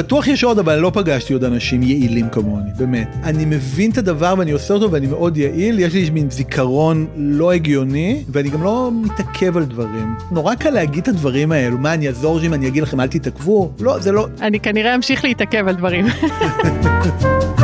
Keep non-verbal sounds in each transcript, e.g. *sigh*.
בטוח יש עוד, אבל לא פגשתי עוד אנשים יעילים כמוני, באמת. אני מבין את הדבר ואני עושה אותו ואני מאוד יעיל, יש לי מין זיכרון לא הגיוני, ואני גם לא מתעכב על דברים. נורא קל להגיד את הדברים האלו, מה, אני אעזור אם אני אגיד לכם אל תתעכבו? לא, זה לא... אני כנראה אמשיך להתעכב על דברים. *laughs*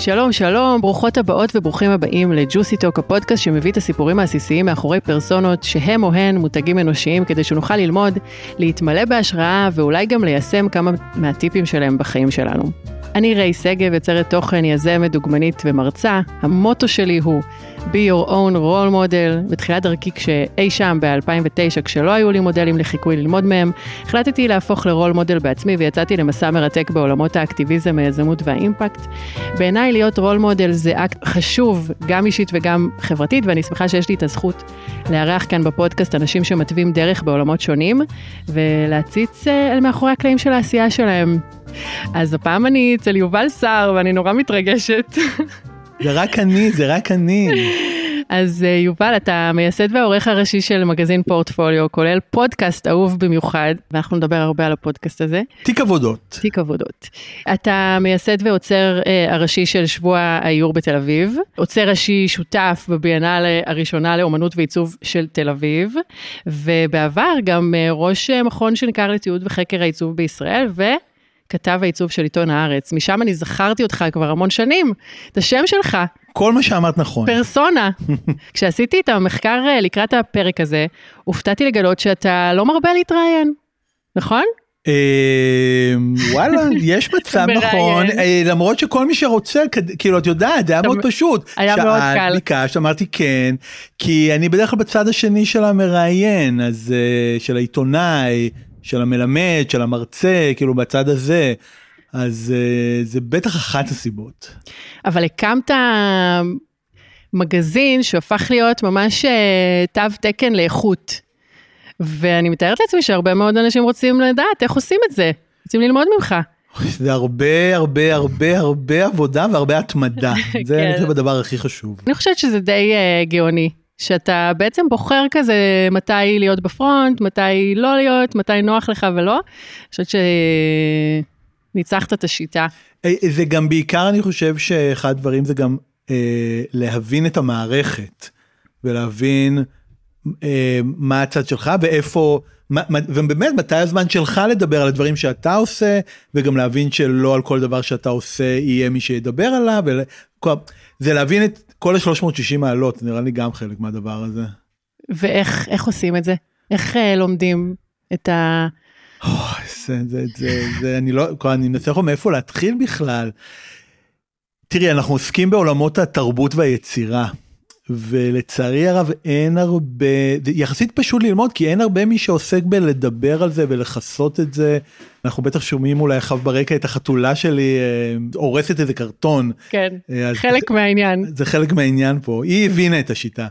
שלום, שלום, ברוכות הבאות וברוכים הבאים לג'וסי טוק, הפודקאסט שמביא את הסיפורים העסיסיים מאחורי פרסונות שהם או הן מותגים אנושיים כדי שנוכל ללמוד, להתמלא בהשראה ואולי גם ליישם כמה מהטיפים שלהם בחיים שלנו. אני ריי שגב, יוצרת תוכן, יזמת, דוגמנית ומרצה. המוטו שלי הוא be your own role model. בתחילת דרכי כשאי שם ב-2009, כשלא היו לי מודלים לחיקוי ללמוד מהם, החלטתי להפוך לרול מודל בעצמי ויצאתי למסע מרתק בעולמות האקטיביזם, היזמות והאימפקט. בעיניי להיות רול מודל זה אקט חשוב, גם אישית וגם חברתית, ואני שמחה שיש לי את הזכות לארח כאן בפודקאסט אנשים שמתווים דרך בעולמות שונים, ולהציץ אה, אל מאחורי הקלעים של העשייה שלהם. אז הפעם אני אצל יובל סער ואני נורא מתרגשת. זה רק אני, זה רק אני. אז אה, יובל, אתה מייסד והעורך הראשי של מגזין פורטפוליו, כולל פודקאסט אהוב במיוחד, ואנחנו נדבר הרבה על הפודקאסט הזה. תיק עבודות. תיק עבודות. אתה מייסד ועוצר אה, הראשי של שבוע האיור בתל אביב, עוצר ראשי שותף בביאנל הראשונה לאומנות ועיצוב של תל אביב, ובעבר גם אה, ראש אה, מכון שנקרא לתיעוד וחקר העיצוב בישראל, ו... כתב העיצוב של עיתון הארץ. משם אני זכרתי אותך כבר המון שנים, את השם שלך. כל מה שאמרת נכון. פרסונה. *laughs* כשעשיתי את המחקר אה, לקראת הפרק הזה, הופתעתי לגלות שאתה לא מרבה להתראיין, נכון? אה, וואלה, *laughs* יש מצב נכון, אה, למרות שכל מי שרוצה, כאילו את יודעת, זה היה מאוד פשוט. היה מאוד קל. ביקשת, אמרתי כן, כי אני בדרך כלל בצד השני של המראיין, אז של העיתונאי. של המלמד, של המרצה, כאילו בצד הזה. אז uh, זה בטח אחת הסיבות. אבל הקמת מגזין שהפך להיות ממש uh, תו תקן לאיכות. ואני מתארת לעצמי שהרבה מאוד אנשים רוצים לדעת איך עושים את זה, רוצים ללמוד ממך. זה הרבה הרבה הרבה הרבה עבודה והרבה התמדה, *laughs* זה אני כן. חושב הדבר הכי חשוב. אני חושבת שזה די uh, גאוני. שאתה בעצם בוחר כזה מתי להיות בפרונט, מתי לא להיות, מתי נוח לך ולא. אני חושבת שניצחת את השיטה. אה, זה גם בעיקר, אני חושב שאחד הדברים זה גם אה, להבין את המערכת, ולהבין אה, מה הצד שלך ואיפה, מה, ובאמת מתי הזמן שלך לדבר על הדברים שאתה עושה, וגם להבין שלא על כל דבר שאתה עושה יהיה מי שידבר עליו. ול... זה להבין את כל ה-360 מעלות, נראה לי גם חלק מהדבר הזה. ואיך עושים את זה? איך uh, לומדים את ה... זה, זה, זה, זה, אני לא, אני מנסה לך מאיפה להתחיל בכלל. תראי, אנחנו עוסקים בעולמות התרבות והיצירה. ולצערי הרב אין הרבה, יחסית פשוט ללמוד כי אין הרבה מי שעוסק בלדבר על זה ולכסות את זה. אנחנו בטח שומעים אולי אחר ברקע את החתולה שלי אה, הורסת איזה קרטון. כן, חלק זה, מהעניין. זה חלק מהעניין פה, היא הבינה את השיטה.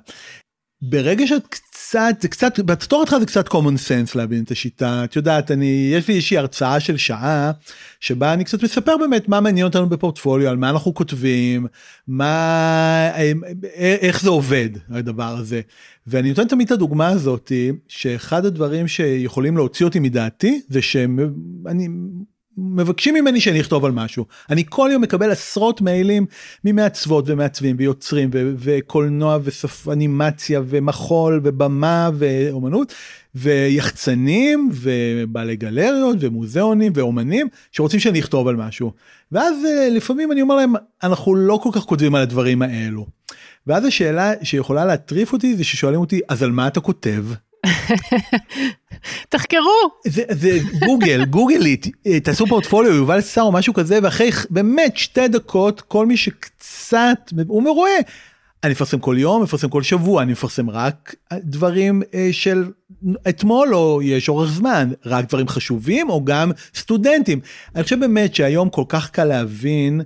ברגע שאת קצת, זה קצת, בתור אותך זה קצת common sense להבין את השיטה. את יודעת, אני, יש לי איזושהי הרצאה של שעה, שבה אני קצת מספר באמת מה מעניין אותנו בפורטפוליו, על מה אנחנו כותבים, מה, איך זה עובד, הדבר הזה. ואני נותן תמיד את הדוגמה הזאת, שאחד הדברים שיכולים להוציא אותי מדעתי, זה שאני מבקשים ממני שאני אכתוב על משהו. אני כל יום מקבל עשרות מיילים ממעצבות ומעצבים ויוצרים ו- וקולנוע אנימציה ומחול ובמה ואומנות ויחצנים ובעלי גלריות ומוזיאונים ואומנים שרוצים שאני אכתוב על משהו. ואז אה, לפעמים אני אומר להם אנחנו לא כל כך כותבים על הדברים האלו. ואז השאלה שיכולה להטריף אותי זה ששואלים אותי אז על מה אתה כותב? תחקרו. זה, זה גוגל, *laughs* גוגלית, תעשו פורטפוליו, יובל סער או משהו כזה, ואחרי באמת שתי דקות, כל מי שקצת, הוא מרואה. אני מפרסם כל יום, מפרסם כל שבוע, אני מפרסם רק דברים אה, של אתמול או יש אורך זמן, רק דברים חשובים או גם סטודנטים. אני חושב באמת שהיום כל כך קל להבין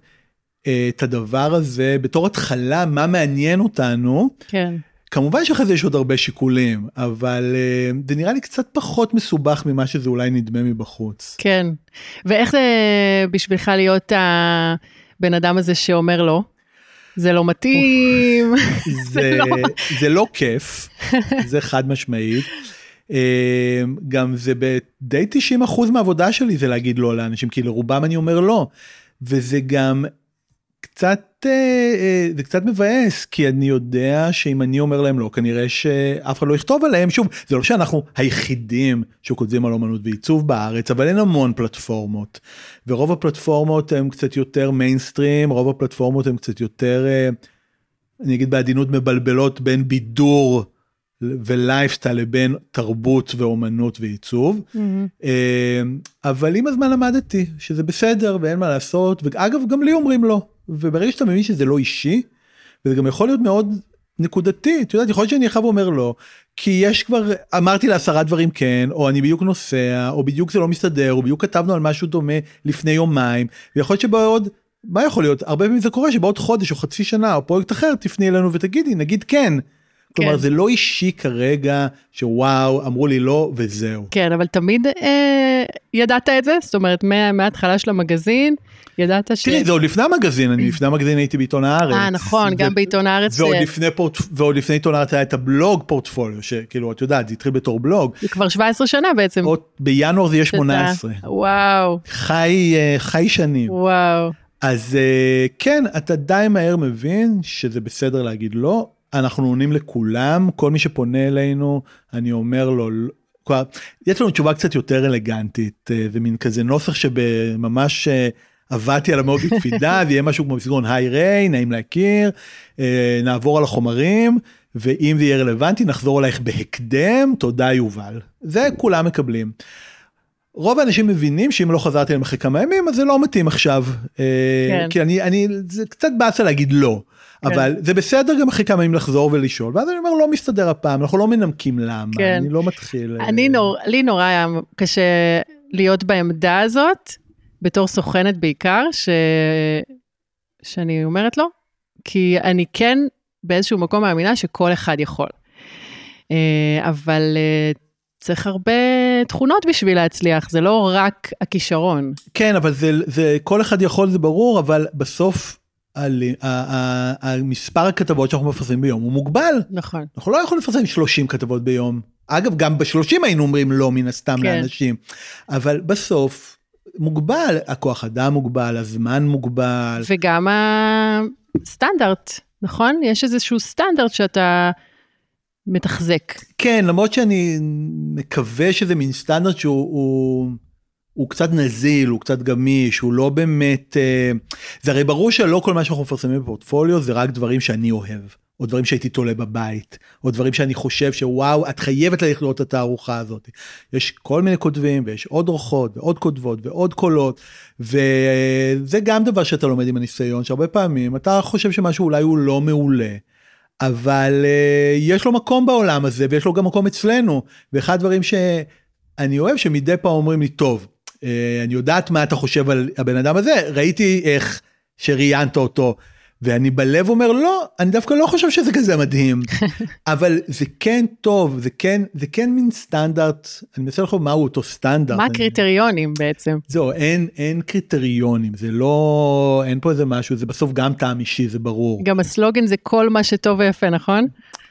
אה, את הדבר הזה בתור התחלה, מה מעניין אותנו. כן. כמובן שאחרי זה יש עוד הרבה שיקולים, אבל uh, זה נראה לי קצת פחות מסובך ממה שזה אולי נדמה מבחוץ. כן, ואיך זה בשבילך להיות הבן אדם הזה שאומר לא? זה לא מתאים. *laughs* זה, לא... זה לא כיף, זה חד משמעית. אה, גם זה בדי 90 אחוז מהעבודה שלי זה להגיד לא לאנשים, כי לרובם אני אומר לא. וזה גם קצת, אה, זה קצת מבאס, כי אני יודע שאם אני אומר להם לא, כנראה שאף אחד לא יכתוב עליהם. שוב, זה לא שאנחנו היחידים שכותבים על אומנות ועיצוב בארץ, אבל אין המון פלטפורמות. ורוב הפלטפורמות הן קצת יותר מיינסטרים, רוב הפלטפורמות הן קצת יותר, אני אגיד בעדינות, מבלבלות בין בידור. ולייפסטייל לבין תרבות ואומנות ועיצוב. Mm-hmm. אבל עם הזמן למדתי שזה בסדר ואין מה לעשות, ואגב גם לי אומרים לא, וברגע שאתה מבין שזה לא אישי, וזה גם יכול להיות מאוד נקודתי, את יודעת, יכול להיות שאני חייב אומר לא, כי יש כבר, אמרתי לעשרה דברים כן, או אני בדיוק נוסע, או בדיוק זה לא מסתדר, או בדיוק כתבנו על משהו דומה לפני יומיים, ויכול להיות שבעוד, מה יכול להיות? הרבה פעמים זה קורה שבעוד חודש או חצי שנה או פרויקט אחר תפני אלינו ותגידי, נגיד כן. כלומר כן. זה לא אישי כרגע שוואו אמרו לי לא וזהו. כן אבל תמיד אה, ידעת את זה זאת אומרת מה, מההתחלה של המגזין ידעת ש... תראי זה עוד לפני המגזין אני לפני המגזין הייתי בעיתון הארץ. אה נכון ו... גם בעיתון הארץ. ועוד, ש... לפני פורט... ועוד לפני עיתון הארץ היה את הבלוג פורטפוליו שכאילו את יודעת זה התחיל בתור בלוג. זה כבר 17 שנה בעצם. עוד, בינואר זה יהיה 18. וואו. חי אה, חי שנים. וואו. אז אה, כן אתה די מהר מבין שזה בסדר להגיד לא אנחנו עונים לכולם, כל מי שפונה אלינו, אני אומר לו, יש לנו תשובה קצת יותר אלגנטית, אה, זה מין כזה נוסח שממש אה, עבדתי עליו מאוד בקפידה, *laughs* זה יהיה משהו כמו בסגרון היי ריי, נעים להכיר, אה, נעבור על החומרים, ואם זה יהיה רלוונטי נחזור אלייך בהקדם, תודה יובל. זה כולם מקבלים. רוב האנשים מבינים שאם לא חזרתי אליהם אחרי כמה ימים אז זה לא מתאים עכשיו. כן. כי אני, אני, זה קצת באסה להגיד לא. כן. אבל זה בסדר גם אחרי כמה ימים לחזור ולשאול ואז אני אומר לא מסתדר הפעם אנחנו לא מנמקים למה כן. אני לא מתחיל. אני נור, לי נורא היה קשה להיות בעמדה הזאת בתור סוכנת בעיקר ש... שאני אומרת לו כי אני כן באיזשהו מקום מאמינה שכל אחד יכול. אה, אבל אה, צריך הרבה תכונות בשביל להצליח, זה לא רק הכישרון. כן, אבל זה, זה כל אחד יכול, זה ברור, אבל בסוף על, מספר הכתבות שאנחנו מפרסמים ביום הוא מוגבל. נכון. אנחנו לא יכולים לפרסם 30 כתבות ביום. אגב, גם ב-30 היינו אומרים לא מן הסתם כן. לאנשים. אבל בסוף מוגבל, הכוח אדם מוגבל, הזמן מוגבל. וגם הסטנדרט, נכון? יש איזשהו סטנדרט שאתה מתחזק. כן, למרות שאני מקווה שזה מין סטנדרט שהוא... הוא... קצת נזיל, הוא קצת גמיש, הוא לא באמת... אה, זה הרי ברור שלא כל מה שאנחנו מפרסמים בפורטפוליו זה רק דברים שאני אוהב, או דברים שהייתי תולה בבית, או דברים שאני חושב שוואו, את חייבת ללכת לראות את התערוכה הזאת. יש כל מיני כותבים, ויש עוד אורחות, ועוד כותבות, ועוד קולות, וזה גם דבר שאתה לומד עם הניסיון, שהרבה פעמים אתה חושב שמשהו אולי הוא לא מעולה. אבל uh, יש לו מקום בעולם הזה ויש לו גם מקום אצלנו ואחד הדברים שאני אוהב שמדי פעם אומרים לי טוב אני יודעת מה אתה חושב על הבן אדם הזה, ראיתי איך שראיינת אותו. ואני בלב אומר לא, אני דווקא לא חושב שזה כזה מדהים, *laughs* אבל זה כן טוב, זה כן, זה כן מין סטנדרט, אני מנסה לחשוב מהו אותו סטנדרט. מה הקריטריונים בעצם? זהו, אין, אין קריטריונים, זה לא, אין פה איזה משהו, זה בסוף גם טעם אישי, זה ברור. גם הסלוגן זה כל מה שטוב ויפה, נכון?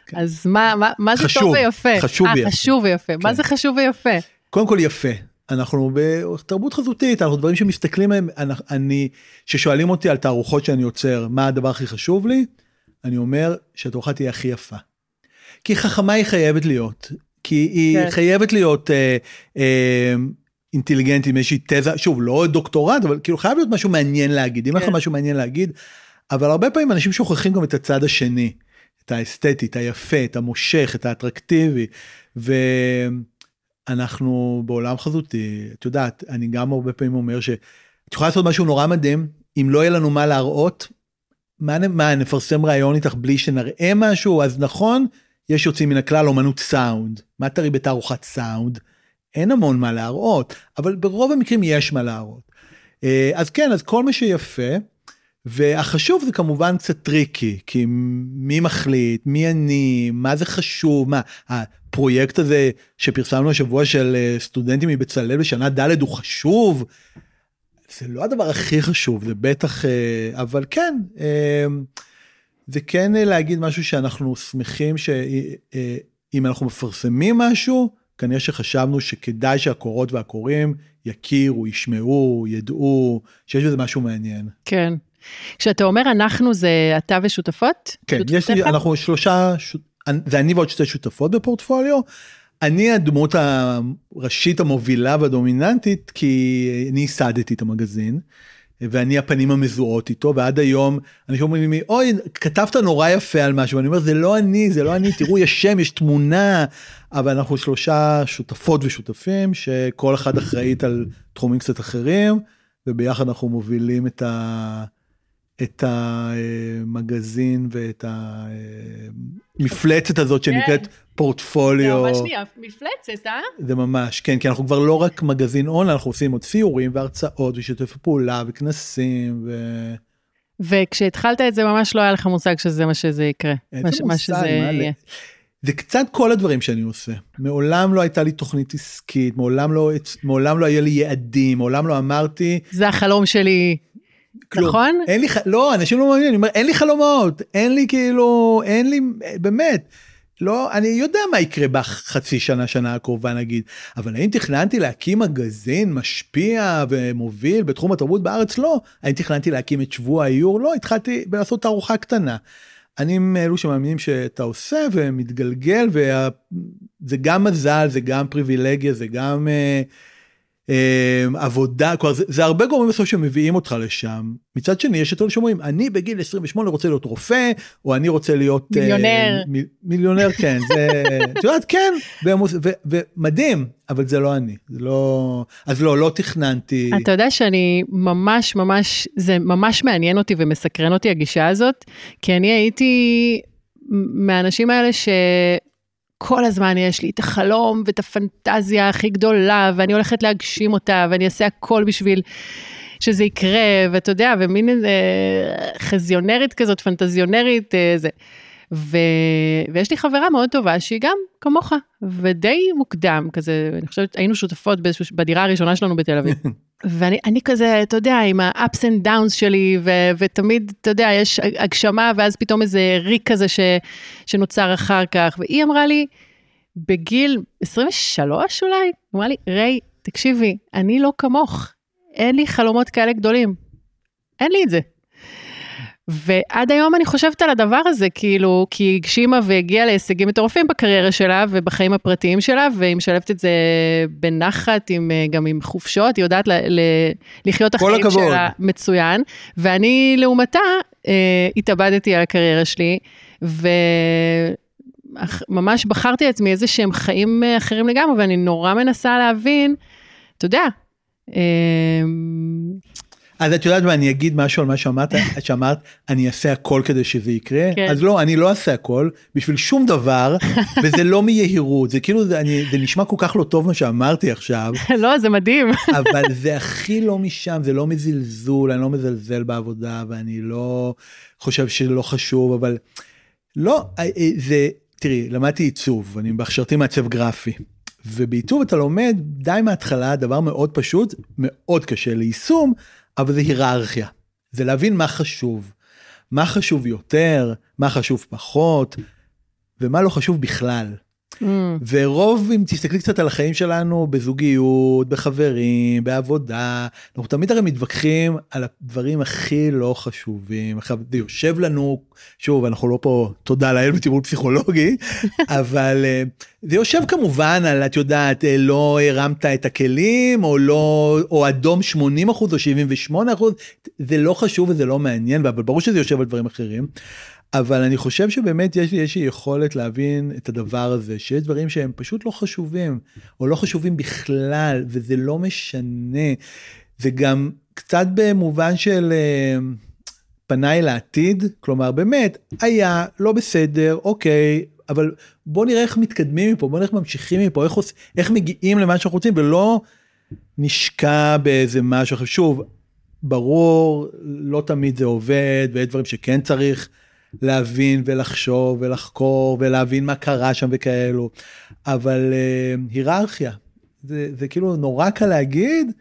כן. אז מה, מה, מה זה חשוב, טוב ויפה? חשוב 아, ויפה. חשוב ויפה, כן. מה זה חשוב ויפה? קודם כל יפה, אנחנו בתרבות חזותית אנחנו דברים שמסתכלים עליהם אני ששואלים אותי על תערוכות שאני יוצר מה הדבר הכי חשוב לי אני אומר שהתערוכה תהיה הכי יפה. כי חכמה היא חייבת להיות כי היא כן. חייבת להיות אה, אה, אינטליגנטית עם איזושהי תזה שוב לא דוקטורט אבל כאילו חייב להיות משהו מעניין להגיד אם כן. לך משהו מעניין להגיד אבל הרבה פעמים אנשים שוכחים גם את הצד השני את האסתטי את היפה את המושך את האטרקטיבי. ו... אנחנו בעולם חזותי, את יודעת, אני גם הרבה פעמים אומר שאת יכולה לעשות משהו נורא מדהים, אם לא יהיה לנו מה להראות, מה, מה נפרסם ראיון איתך בלי שנראה משהו, אז נכון, יש יוצאים מן הכלל אומנות סאונד, מה תראי בתערוכת סאונד? אין המון מה להראות, אבל ברוב המקרים יש מה להראות. אה, אז כן, אז כל מה שיפה, והחשוב זה כמובן קצת טריקי, כי מי מחליט, מי אני, מה זה חשוב, מה, הפרויקט הזה שפרסמנו השבוע של אה, סטודנטים מבצלאל בשנה ד' הוא חשוב. זה לא הדבר הכי חשוב, זה בטח, אה, אבל כן, אה, זה כן להגיד משהו שאנחנו שמחים שאם אנחנו מפרסמים משהו, כנראה שחשבנו שכדאי שהקורות והקוראים יכירו, ישמעו, ידעו, שיש בזה משהו מעניין. כן. כשאתה אומר אנחנו זה אתה ושותפות? כן, יש לי, אנחנו שלושה. זה אני ועוד שתי שותפות בפורטפוליו. אני הדמות הראשית המובילה והדומיננטית כי אני ייסדתי את המגזין. ואני הפנים המזוהות איתו ועד היום אנשים אומרים לי אוי כתבת נורא יפה על משהו ואני אומר זה לא אני זה לא אני תראו יש שם יש תמונה אבל אנחנו שלושה שותפות ושותפים שכל אחד אחראית על תחומים קצת אחרים וביחד אנחנו מובילים את ה... את המגזין ואת המפלצת הזאת שנקראת כן. פורטפוליו. זה ממש נהיה מפלצת, אה? זה ממש, כן, כי אנחנו כבר לא רק מגזין און, אנחנו עושים עוד ציורים והרצאות ושיתופי פעולה וכנסים ו... וכשהתחלת את זה ממש לא היה לך מושג שזה מה שזה יקרה. אין לי מושג, מה יהיה. זה קצת כל הדברים שאני עושה. מעולם לא הייתה לי תוכנית עסקית, מעולם לא, מעולם לא היה לי יעדים, מעולם לא אמרתי... זה החלום שלי. כלום. נכון? אין לי, לא, אנשים לא מאמינים, אני אומר, אין לי חלומות, אין לי כאילו, אין לי, באמת. לא, אני יודע מה יקרה בחצי שנה, שנה הקרובה נגיד, אבל האם תכננתי להקים מגזין משפיע ומוביל בתחום התרבות בארץ? לא. האם תכננתי להקים את שבוע האיור? לא, התחלתי לעשות תערוכה קטנה. אני מאלו שמאמינים שאתה עושה ומתגלגל, וזה גם מזל, זה גם פריבילגיה, זה גם... אמ, עבודה, כבר זה, זה הרבה גורמים בסוף שמביאים אותך לשם. מצד שני יש את אלה שאומרים אני בגיל 28 רוצה להיות רופא או אני רוצה להיות מיליונר. uh, מ, מיליונר כן זה *laughs* את יודעת כן ומוס, ו, ומדהים אבל זה לא אני זה לא אז לא לא תכננתי. אתה יודע שאני ממש ממש זה ממש מעניין אותי ומסקרן אותי הגישה הזאת כי אני הייתי מהאנשים האלה ש... כל הזמן יש לי את החלום ואת הפנטזיה הכי גדולה, ואני הולכת להגשים אותה, ואני אעשה הכל בשביל שזה יקרה, ואתה יודע, ומין איזה חזיונרית כזאת, פנטזיונרית, אה, זה. ו... ויש לי חברה מאוד טובה שהיא גם כמוך, ודי מוקדם כזה, אני חושבת, היינו שותפות באיזשהו, בדירה הראשונה שלנו בתל אביב. *laughs* ואני כזה, אתה יודע, עם ה-ups and downs שלי, ו- ותמיד, אתה יודע, יש הגשמה, ואז פתאום איזה ריק כזה ש- שנוצר אחר כך, והיא אמרה לי, בגיל 23 אולי, אמרה לי, ריי, תקשיבי, אני לא כמוך, אין לי חלומות כאלה גדולים, אין לי את זה. ועד היום אני חושבת על הדבר הזה, כאילו, כי היא הגשימה והגיעה להישגים מטורפים בקריירה שלה ובחיים הפרטיים שלה, והיא משלבת את זה בנחת, עם, גם עם חופשות, היא יודעת ל, ל, לחיות החיים הכבוד. שלה מצוין. ואני, לעומתה, אה, התאבדתי על הקריירה שלי, וממש בחרתי לעצמי איזה שהם חיים אחרים לגמרי, ואני נורא מנסה להבין, אתה יודע, אה, אז את יודעת מה, אני אגיד משהו על מה שאמרת, *laughs* שאמרת, אני אעשה הכל כדי שזה יקרה, כן. אז לא, אני לא אעשה הכל בשביל שום דבר, *laughs* וזה לא מיהירות, זה כאילו, זה, אני, זה נשמע כל כך לא טוב מה שאמרתי עכשיו. *laughs* לא, זה מדהים. אבל זה הכי לא משם, זה לא מזלזול, אני לא מזלזל בעבודה, ואני לא חושב שזה לא חשוב, אבל לא, אה, אה, זה, תראי, למדתי עיצוב, אני בהכשרתי מעצב גרפי. ובעיצוב אתה לומד די מההתחלה דבר מאוד פשוט, מאוד קשה ליישום, אבל זה היררכיה. זה להבין מה חשוב. מה חשוב יותר, מה חשוב פחות, ומה לא חשוב בכלל. Mm. ורוב, אם תסתכלי קצת על החיים שלנו, בזוגיות, בחברים, בעבודה, אנחנו תמיד הרי מתווכחים על הדברים הכי לא חשובים. עכשיו, זה יושב לנו, שוב, אנחנו לא פה, תודה לאל בטיפול פסיכולוגי, *laughs* אבל אה, זה יושב כמובן על, את יודעת, אה, לא הרמת את הכלים, או לא, או אדום 80 אחוז או 78 אחוז, זה לא חשוב וזה לא מעניין, אבל ברור שזה יושב על דברים אחרים. אבל אני חושב שבאמת יש לי איזושהי יכולת להבין את הדבר הזה, שיש דברים שהם פשוט לא חשובים, או לא חשובים בכלל, וזה לא משנה. זה גם קצת במובן של uh, פניי לעתיד, כלומר באמת, היה, לא בסדר, אוקיי, אבל בוא נראה איך מתקדמים מפה, בוא נראה איך ממשיכים מפה, איך, איך מגיעים למה שאנחנו רוצים, ולא נשקע באיזה משהו. שוב, ברור, לא תמיד זה עובד, ויש דברים שכן צריך. להבין ולחשוב ולחקור ולהבין מה קרה שם וכאלו, אבל uh, היררכיה, זה, זה כאילו נורא קל להגיד,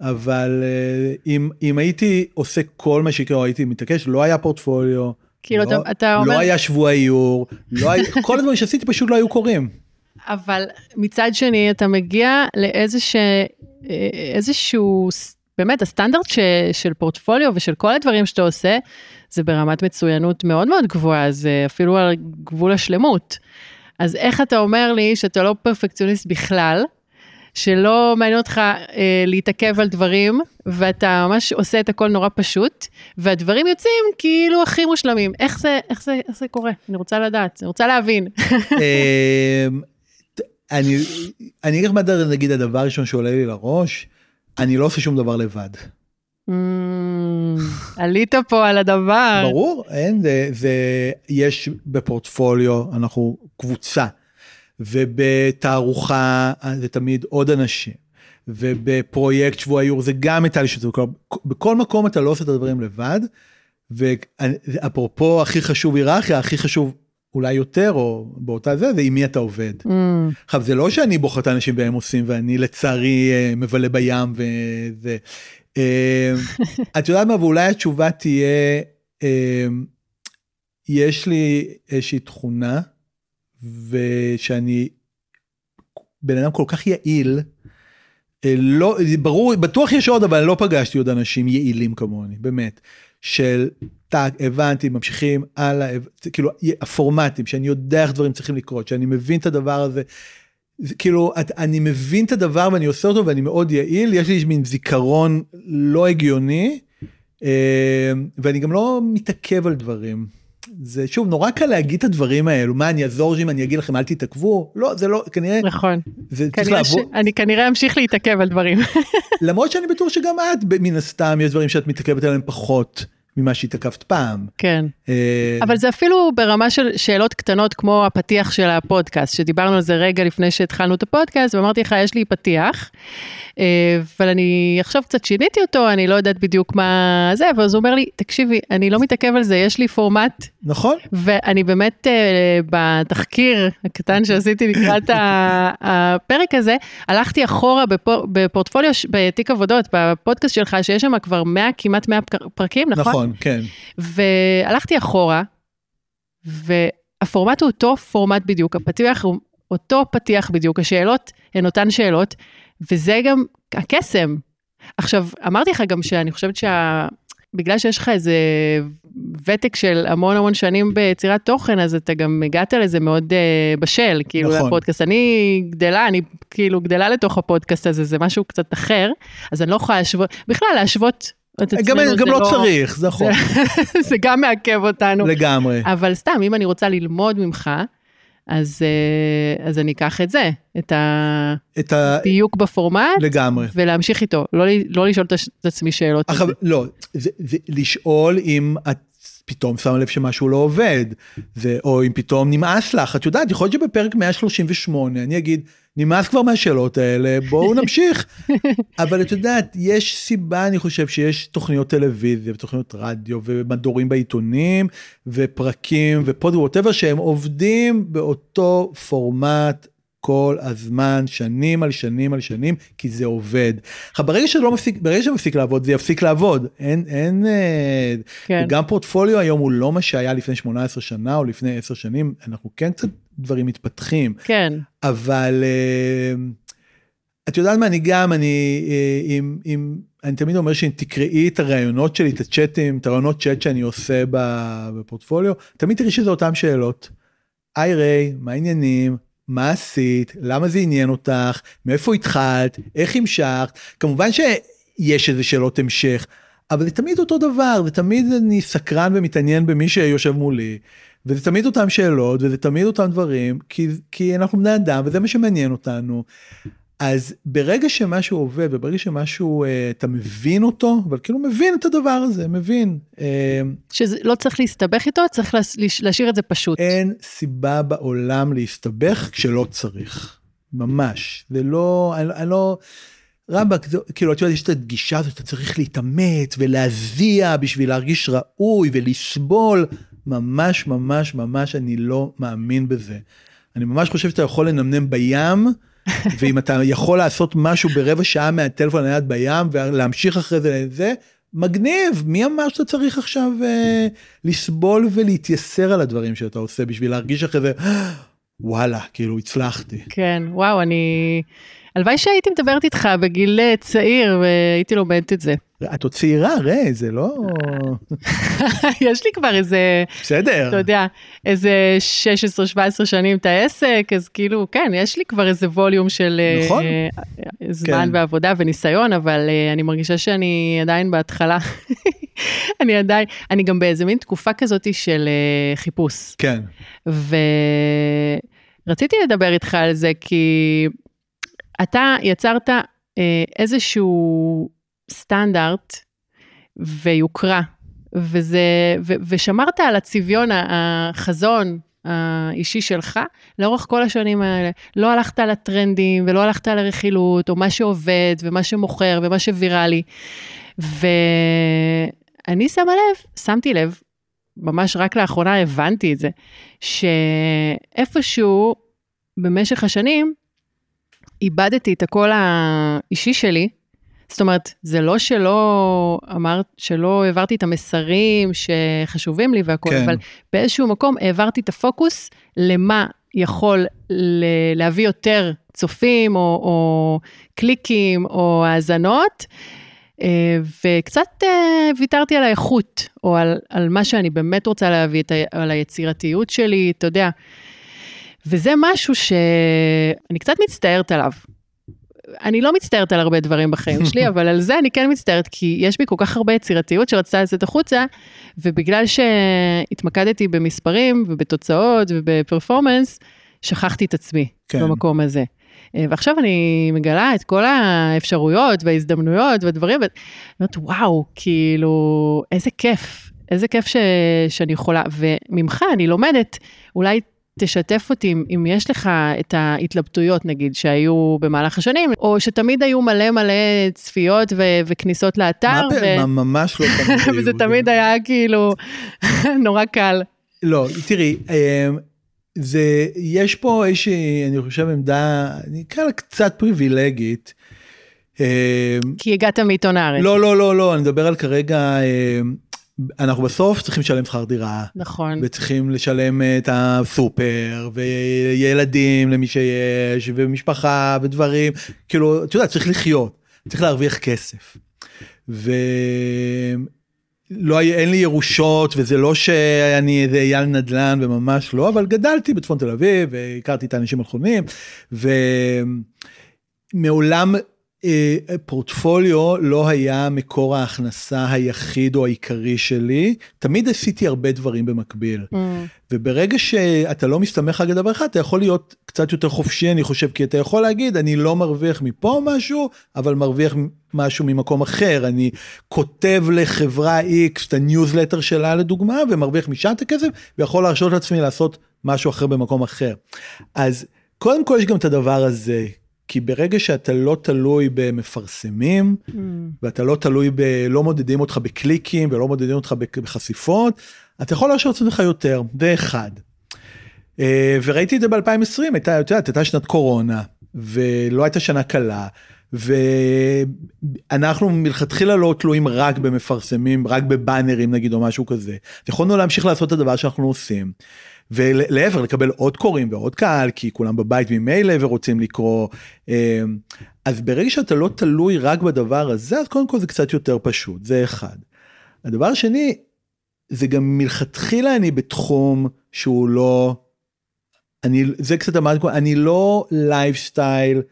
אבל uh, אם, אם הייתי עושה כל מה שיקרה, הייתי מתעקש, לא היה פורטפוליו, כאילו לא, אתה, אתה לא אומר... היה שבוע איור, לא היה, *laughs* כל הדברים שעשיתי פשוט לא היו קורים. אבל מצד שני, אתה מגיע לאיזשהו, באמת, הסטנדרט ש, של פורטפוליו ושל כל הדברים שאתה עושה, זה ברמת מצוינות מאוד מאוד גבוהה, זה אפילו על גבול השלמות. אז איך אתה אומר לי שאתה לא פרפקציוניסט בכלל, שלא מעניין אותך אה, להתעכב על דברים, ואתה ממש עושה את הכל נורא פשוט, והדברים יוצאים כאילו הכי מושלמים. איך זה, איך זה, איך זה קורה? אני רוצה לדעת, אני רוצה להבין. *laughs* אמ, אני, אגיד לך מה נגיד הדבר הראשון שעולה לי לראש, אני לא עושה שום דבר לבד. Mm, עלית פה על הדבר. ברור, אין, זה, זה, יש בפורטפוליו, אנחנו קבוצה, ובתערוכה זה תמיד עוד אנשים, ובפרויקט שבוע איור זה גם הייתה לי שזה, בכל מקום אתה לא עושה את הדברים לבד, ואפרופו הכי חשוב היררכיה, הכי חשוב אולי יותר או באותה זה, זה עם מי אתה עובד. Mm. עכשיו זה לא שאני בוחר את האנשים והם עושים ואני לצערי אה, מבלה בים וזה. אה, *laughs* את יודעת מה ואולי התשובה תהיה אה, יש לי איזושהי תכונה ושאני בן אדם כל כך יעיל. לא ברור בטוח יש עוד אבל לא פגשתי עוד אנשים יעילים כמוני באמת של טאק, הבנתי, ממשיכים הלאה, כאילו הפורמטים, שאני יודע איך דברים צריכים לקרות, שאני מבין את הדבר הזה. זה, כאילו, את, אני מבין את הדבר ואני עושה אותו ואני מאוד יעיל, יש לי מין זיכרון לא הגיוני, אה, ואני גם לא מתעכב על דברים. זה שוב נורא קל להגיד את הדברים האלו. מה אני אעזור אם אני אגיד לכם אל תתעכבו? לא זה לא כנראה נכון. זה כנראה ש... אני כנראה אמשיך להתעכב על דברים. למרות שאני בטוח שגם את מן הסתם יש דברים שאת מתעכבת עליהם פחות ממה שהתעכבת פעם. כן, אה, אבל זה אפילו ברמה של שאלות קטנות כמו הפתיח של הפודקאסט, שדיברנו על זה רגע לפני שהתחלנו את הפודקאסט, ואמרתי לך, יש לי פתיח, אה, אבל אני עכשיו קצת שיניתי אותו, אני לא יודעת בדיוק מה זה, ואז הוא אומר לי, תקשיבי, אני לא מתעכב על זה, יש לי פורמט. נכון. ואני באמת, אה, בתחקיר הקטן שעשיתי לקראת הפרק הזה, הלכתי אחורה בפורטפוליו, בתיק עבודות, בפודקאסט שלך, שיש שם כבר 100, כמעט 100 פרקים, נכון? נכון, כן. והלכתי אחורה, והפורמט הוא אותו פורמט בדיוק, הפתיח הוא אותו פתיח בדיוק, השאלות הן אותן שאלות, וזה גם הקסם. עכשיו, אמרתי לך גם שאני חושבת שה... בגלל שיש לך איזה ותק של המון המון שנים ביצירת תוכן, אז אתה גם הגעת לזה מאוד uh, בשל, כאילו, נכון. לפודקאסט. אני גדלה, אני כאילו גדלה לתוך הפודקאסט הזה, זה משהו קצת אחר, אז אני לא יכולה להשוות, בכלל להשוות גם, גם לא, לא צריך, זה נכון. זה, *laughs* זה גם מעכב אותנו. לגמרי. אבל סתם, אם אני רוצה ללמוד ממך, אז, אה, אז אני אקח את זה, את, ה... הדיוק בפורמט, לגמרי. ולהמשיך איתו, לא, לא לשאול את עצמי שאלות. אחר, לא, זה, זה לשאול אם את פתאום שמה לב שמשהו לא עובד, זה, או אם פתאום נמאס לך, את יודעת, יכול להיות שבפרק 138 אני אגיד, נמאס כבר מהשאלות האלה, בואו *laughs* נמשיך. אבל את יודעת, יש סיבה, אני חושב, שיש תוכניות טלוויזיה ותוכניות רדיו ומדורים בעיתונים ופרקים ופוד ווטאבר שהם עובדים באותו פורמט כל הזמן, שנים על שנים על שנים, כי זה עובד. עכשיו, ברגע שזה לא מפסיק, ברגע שזה מפסיק לעבוד, זה יפסיק לעבוד. אין, אין, אה, כן. גם פורטפוליו היום הוא לא מה שהיה לפני 18 שנה או לפני 10 שנים, אנחנו כן קצת דברים מתפתחים. כן. אבל אה, את יודעת מה, אני גם, אני, אם, אה, אם, אני תמיד אומר שתקראי את הרעיונות שלי, את הצ'אטים, את הרעיונות צ'אט שאני עושה בפורטפוליו, תמיד תראי שזה אותן שאלות. היי ריי, מה העניינים? מה עשית? למה זה עניין אותך? מאיפה התחלת? איך המשכת? כמובן שיש איזה שאלות המשך, אבל זה תמיד אותו דבר, ותמיד אני סקרן ומתעניין במי שיושב מולי, וזה תמיד אותם שאלות, וזה תמיד אותם דברים, כי, כי אנחנו בני אדם, וזה מה שמעניין אותנו. אז ברגע שמשהו עובד וברגע שמשהו אה, אתה מבין אותו אבל כאילו מבין את הדבר הזה מבין. אה, שלא צריך להסתבך איתו צריך להשאיר את זה פשוט. אין סיבה בעולם להסתבך כשלא צריך ממש זה לא אני, אני לא. רמב"ק, כאילו, את יודעת, יש את הגישה הזאת, אתה צריך להתאמץ ולהזיע בשביל להרגיש ראוי ולסבול. ממש, ממש, ממש, אני לא מאמין בזה. אני ממש חושב שאתה יכול לנמנם בים, ואם אתה יכול לעשות משהו ברבע שעה מהטלפון הנייד בים ולהמשיך אחרי זה לזה, מגניב, מי אמר שאתה צריך עכשיו אה, לסבול ולהתייסר על הדברים שאתה עושה בשביל להרגיש אחרי זה, וואלה, כאילו הצלחתי. כן, וואו, אני... הלוואי שהייתי מדברת איתך בגיל אה, צעיר והייתי לומדת את זה. את עוד צעירה, רי, זה לא... *laughs* יש לי כבר איזה, בסדר. אתה יודע, איזה 16-17 שנים את העסק, אז כאילו, כן, יש לי כבר איזה ווליום של אה, נכון. אה, זמן כן. ועבודה וניסיון, אבל אני מרגישה שאני עדיין בהתחלה. *laughs* אני עדיין, אני גם באיזה מין תקופה כזאת של חיפוש. כן. ורציתי לדבר איתך על זה כי אתה יצרת אה, איזשהו סטנדרט ויוקרה, וזה, ו, ושמרת על הצביון, החזון האישי שלך לאורך כל השנים האלה. לא הלכת על הטרנדים ולא הלכת על הרכילות, או מה שעובד ומה שמוכר ומה שוויראלי. ואני שמה לב, שמתי לב, ממש רק לאחרונה הבנתי את זה, שאיפשהו במשך השנים איבדתי את הקול האישי שלי. זאת אומרת, זה לא שלא אמרת, שלא העברתי את המסרים שחשובים לי והכל, כן. אבל באיזשהו מקום העברתי את הפוקוס למה יכול ל- להביא יותר צופים או, או קליקים או האזנות. אה, וקצת אה, ויתרתי על האיכות, או על, על מה שאני באמת רוצה להביא, על היצירתיות שלי, אתה יודע. וזה משהו שאני קצת מצטערת עליו. אני לא מצטערת על הרבה דברים בחיים *laughs* שלי, אבל על זה אני כן מצטערת, כי יש בי כל כך הרבה יצירתיות שרצתה לצאת החוצה, ובגלל שהתמקדתי במספרים ובתוצאות ובפרפורמנס, שכחתי את עצמי כן. במקום הזה. אה, ועכשיו אני מגלה את כל האפשרויות וההזדמנויות והדברים, ואני אומרת, וואו, כאילו, איזה כיף, איזה כיף ש... שאני יכולה, וממך אני לומדת, אולי תשתף אותי אם, יש לך את ההתלבטויות, נגיד, שהיו במהלך השנים, או שתמיד היו מלא מלא צפיות ו... וכניסות לאתר, מה ב- מה- ממש לא *laughs* תמיד. היו. וזה תמיד היה כאילו *laughs* נורא קל. לא, תראי, אמ, זה, יש פה איזושהי, אני חושב, עמדה, אני אקרא לה קצת פריבילגית. אמ, כי הגעת מעיתון הארץ. לא, לא, לא, לא, אני מדבר על כרגע, אמ, אנחנו בסוף צריכים לשלם שכר דירה. נכון. וצריכים לשלם את הסופר, וילדים למי שיש, ומשפחה, ודברים, כאילו, אתה יודע, צריך לחיות, צריך להרוויח כסף. ולא, היה- אין לי ירושות, וזה לא שאני איזה אייל נדל"ן, וממש לא, אבל גדלתי בצפון תל אביב, והכרתי את האנשים הנכונים, ומעולם אה, פורטפוליו לא היה מקור ההכנסה היחיד או העיקרי שלי, תמיד עשיתי הרבה דברים במקביל. Mm, וברגע שאתה לא מסתמך רק על דבר אחד, אתה יכול להיות קצת יותר חופשי, אני חושב, כי אתה יכול להגיד, אני לא מרוויח מפה משהו, אבל מרוויח משהו ממקום אחר. אני כותב לחברה X את הניוזלטר שלה לדוגמה, ומרוויח משם את הכסף, ויכול להרשות לעצמי לעשות משהו אחר במקום אחר. אז קודם כל יש גם את הדבר הזה, כי ברגע שאתה לא תלוי במפרסמים, mm. ואתה לא תלוי ב... לא מודדים אותך בקליקים ולא מודדים אותך בחשיפות, אתה יכול להרשות לעצמך יותר, זה אחד. אה, וראיתי את זה ב-2020, הייתה, את יודעת, הייתה שנת קורונה, ולא הייתה שנה קלה, ואנחנו מלכתחילה לא תלויים רק במפרסמים, רק בבאנרים נגיד או משהו כזה. יכולנו להמשיך לעשות את הדבר שאנחנו עושים. ולהפך לקבל עוד קוראים ועוד קהל כי כולם בבית ממילא ורוצים לקרוא. אה, אז ברגע שאתה לא תלוי רק בדבר הזה אז קודם כל זה קצת יותר פשוט זה אחד. הדבר השני זה גם מלכתחילה אני בתחום שהוא לא. אני זה קצת אמרתי אני לא לייפסטייל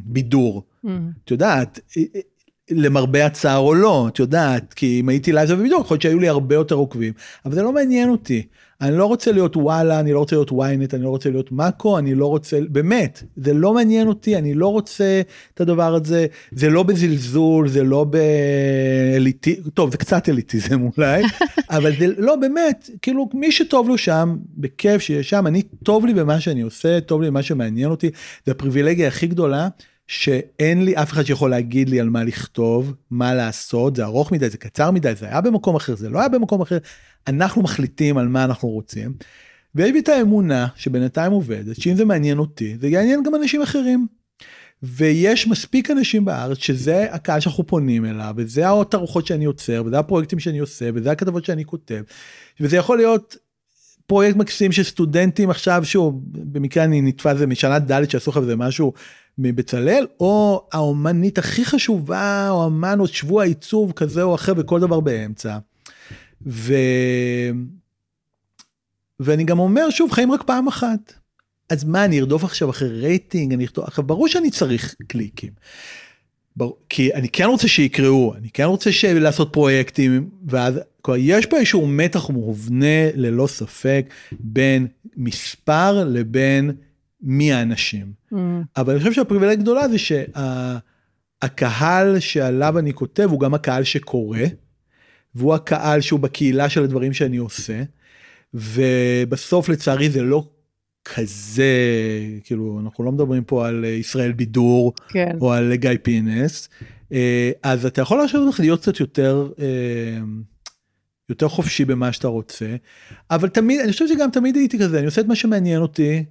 ובידור. Mm. את יודעת, למרבה הצער או לא, את יודעת, כי אם הייתי לייפסטייל ובידור, יכול להיות שהיו לי הרבה יותר עוקבים, אבל זה לא מעניין אותי. אני לא רוצה להיות וואלה, אני לא רוצה להיות ynet, אני לא רוצה להיות מאקו, אני לא רוצה, באמת, זה לא מעניין אותי, אני לא רוצה את הדבר הזה, זה לא בזלזול, זה לא באליטי, טוב, זה קצת אליטיזם אולי, *laughs* אבל זה לא, באמת, כאילו, מי שטוב לו שם, בכיף שיהיה שם, אני, טוב לי במה שאני עושה, טוב לי במה שמעניין אותי, זה הפריבילגיה הכי גדולה. שאין לי אף אחד שיכול להגיד לי על מה לכתוב, מה לעשות, זה ארוך מדי, זה קצר מדי, זה היה במקום אחר, זה לא היה במקום אחר, אנחנו מחליטים על מה אנחנו רוצים. ויש לי את האמונה שבינתיים עובדת, שאם זה מעניין אותי, זה יעניין גם אנשים אחרים. ויש מספיק אנשים בארץ שזה הקהל שאנחנו פונים אליו, וזה התערוכות שאני יוצר, וזה הפרויקטים שאני עושה, וזה הכתבות שאני כותב, וזה יכול להיות פרויקט מקסים של סטודנטים עכשיו שהוא במקרה אני נתפס משנה ד' שעשו לך איזה משהו מבצלאל או האומנית הכי חשובה או אמן או שבוע עיצוב כזה או אחר וכל דבר באמצע. ו... ואני גם אומר שוב חיים רק פעם אחת. אז מה אני ארדוף עכשיו אחרי רייטינג אני ארדוף עכשיו ברור שאני צריך קליקים. בר... כי אני כן רוצה שיקראו אני כן רוצה ש... לעשות פרויקטים ואז כלומר, יש פה איזשהו מתח מובנה ללא ספק בין מספר לבין מי האנשים. Mm. אבל אני חושב שהפריבילגיה הגדולה זה שהקהל שה... שעליו אני כותב הוא גם הקהל שקורא. והוא הקהל שהוא בקהילה של הדברים שאני עושה. ובסוף לצערי זה לא כזה כאילו אנחנו לא מדברים פה על ישראל בידור כן. או על גיא פינס אה, אז אתה יכול להרשות לך להיות קצת יותר אה, יותר חופשי במה שאתה רוצה אבל תמיד אני חושב שגם תמיד הייתי כזה אני עושה את מה שמעניין אותי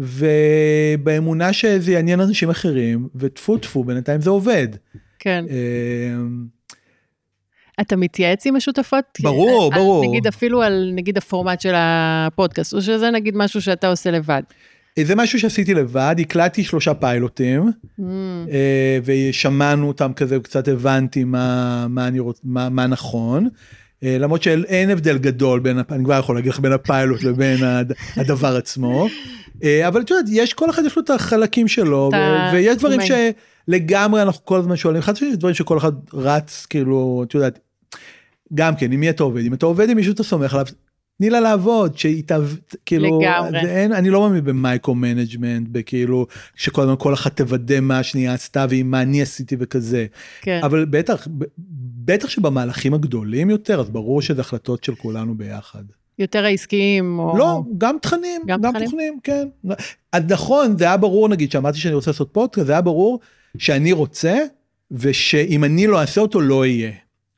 ובאמונה שזה יעניין אנשים אחרים וטפו טפו בינתיים זה עובד. כן. אה, אתה מתייעץ עם השותפות? ברור, על, ברור. נגיד אפילו על נגיד הפורמט של הפודקאסט, או שזה נגיד משהו שאתה עושה לבד? זה משהו שעשיתי לבד, הקלטתי שלושה פיילוטים, mm. אה, ושמענו אותם כזה, קצת הבנתי מה, מה, אני רוצ, מה, מה נכון. אה, למרות שאין הבדל גדול בין, אני כבר יכול להגיד לך בין הפיילוט לבין הדבר עצמו. אה, אבל את יודעת, יש, כל אחד יש לו את החלקים שלו, ויש דברים שלגמרי אנחנו כל הזמן שואלים, אחד שיש דברים שכל אחד רץ, כאילו, את יודעת, גם כן, עם מי אתה עובד? אם אתה עובד עם מישהו אתה סומך עליו, תני לה לעבוד, שהיא ת... כאילו, לגמרי. ואין, אני לא מאמין ב micro management, בכאילו, הזמן כל אחת תוודא מה השנייה עשתה ועם מה אני עשיתי וכזה. כן. אבל בטח, בטח שבמהלכים הגדולים יותר, אז ברור שזה החלטות של כולנו ביחד. יותר העסקיים או... לא, גם תכנים, גם, גם תכנים, כן. אז נכון, זה היה ברור, נגיד, שאמרתי שאני רוצה לעשות פודקאסט, זה היה ברור שאני רוצה, ושאם אני לא אעשה אותו, לא יהיה.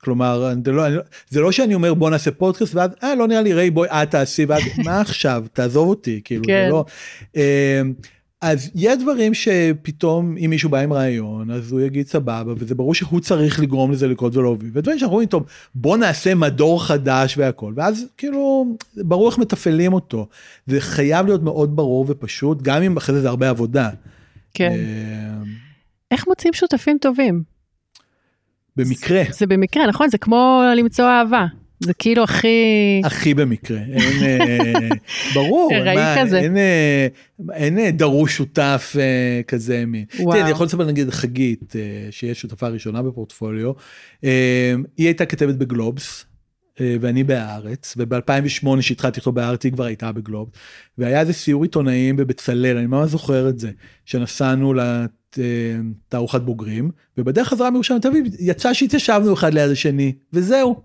כלומר, זה לא, זה לא שאני אומר בוא נעשה פודקאסט ואז אה לא נראה לי ראי בואי את תעשי ואז *laughs* מה עכשיו תעזוב אותי כאילו כן. זה לא. אמ, אז יש דברים שפתאום אם מישהו בא עם רעיון אז הוא יגיד סבבה וזה ברור שהוא צריך לגרום לזה לקרות ולהוביל ודברים שאנחנו אומרים טוב בוא נעשה מדור חדש והכל ואז כאילו ברור איך מתפעלים אותו זה חייב להיות מאוד ברור ופשוט גם אם אחרי זה זה הרבה עבודה. כן. אמ, איך מוצאים שותפים טובים? במקרה. זה, זה במקרה, נכון? זה כמו למצוא אהבה. זה כאילו הכי... הכי במקרה, אין, אה, *laughs* ברור, מה, כזה. אין, אה, אין אה, דרוש שותף כזה מין. תראה, אני יכול לספר נגיד חגית, שהיא שותפה ראשונה בפורטפוליו, היא הייתה כתבת בגלובס, ואני בהארץ, וב-2008 שהתחלתי לכתוב בהארץ היא כבר הייתה בגלובס, והיה איזה סיור עיתונאים בבצלאל, אני ממש זוכר את זה, שנסענו תערוכת בוגרים, ובדרך חזרה מירושלים לתל אביב, יצא שהתיישבנו אחד ליד השני, וזהו.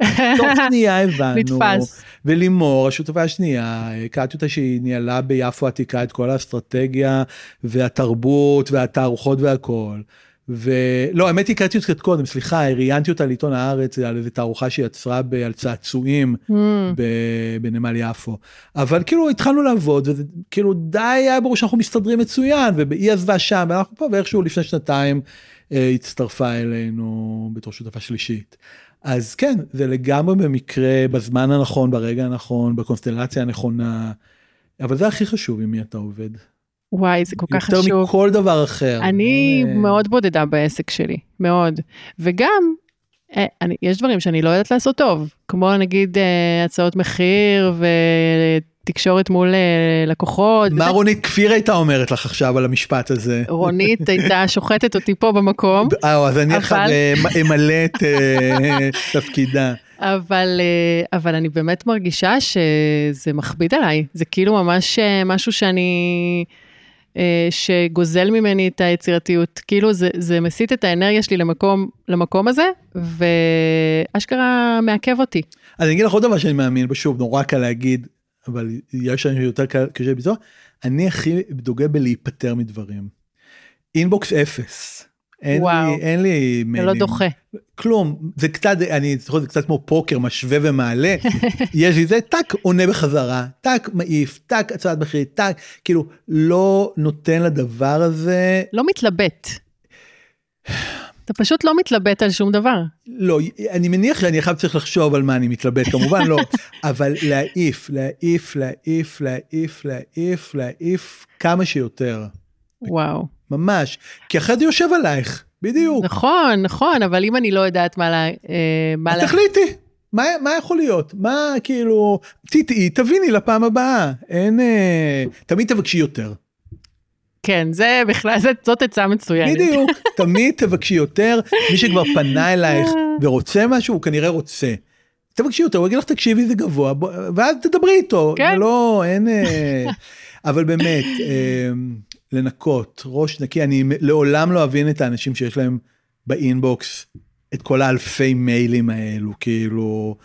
*laughs* תוך שנייה הבנו, נתפס. ולימור, השותפה השנייה, הכרתי אותה שהיא ניהלה ביפו עתיקה את כל האסטרטגיה והתרבות והתערוכות והכל. ולא, האמת היא הכרתי אותה קודם, סליחה, ראיינתי אותה לעיתון הארץ על איזה תערוכה שהיא יצרה על צעצועים mm. בנמל יפו. אבל כאילו התחלנו לעבוד, וכאילו די היה ברור שאנחנו מסתדרים מצוין, והיא עזבה שם, ואנחנו פה, ואיכשהו לפני שנתיים אה, הצטרפה אלינו בתור שותפה שלישית. אז כן, זה לגמרי במקרה, בזמן הנכון, ברגע הנכון, בקונסטלציה הנכונה, אבל זה הכי חשוב עם מי אתה עובד. וואי, זה כל כך חשוב. יותר מכל דבר אחר. אני מאוד בודדה בעסק שלי, מאוד. וגם, אה, אני, יש דברים שאני לא יודעת לעשות טוב, כמו נגיד אה, הצעות מחיר ותקשורת מול אה, לקוחות. מה וזה... רונית כפיר הייתה אומרת לך עכשיו על המשפט הזה? רונית הייתה *laughs* שוחטת אותי פה במקום. אה, אז אני עכשיו. אמלא את *laughs* תפקידה. אבל, אבל אני באמת מרגישה שזה מכביד עליי, זה כאילו ממש משהו שאני... אה, שגוזל ממני את היצירתיות. כאילו זה, זה מסיט את האנרגיה שלי למקום, למקום הזה, ואשכרה מעכב אותי. אז אני אגיד לך עוד דבר שאני מאמין בו, שוב, נורא קל להגיד, אבל יש לנו יותר קשה לביצוע, אני הכי דוגל בלהיפטר מדברים. אינבוקס אפס. אין וואו. לי, אין לי מיילים. זה לא דוחה. כלום, זה קצת, אני זוכר, זה קצת כמו פוקר, משווה ומעלה. *laughs* יש לי זה, טאק, עונה בחזרה, טאק, מעיף, טאק, הצעת מחיר, טאק, כאילו, לא נותן לדבר הזה... לא מתלבט. אתה פשוט לא מתלבט על שום דבר. לא, אני מניח שאני עכשיו צריך לחשוב על מה אני מתלבט, כמובן לא, *laughs* אבל להעיף, להעיף, להעיף, להעיף, להעיף, להעיף כמה שיותר. וואו. ממש, כי אחרי זה יושב עלייך, בדיוק. נכון, נכון, אבל אם אני לא יודעת מה לה... אה, מה לה... תחליטי, מה, מה יכול להיות? מה כאילו, תטעי, תביני לפעם הבאה, אין, אה, תמיד תבקשי יותר. כן, זה בכלל, זאת, זאת עצה מצוינת. בדיוק, *laughs* תמיד תבקשי יותר, מי שכבר פנה אלייך ורוצה משהו, הוא כנראה רוצה. תבקשי יותר, הוא יגיד לך תקשיבי זה גבוה, בוא, ואז תדברי איתו, כן. לא, אין, אה, אבל באמת, אה, לנקות, ראש נקי, אני לעולם לא אבין את האנשים שיש להם באינבוקס את כל האלפי מיילים האלו, כאילו,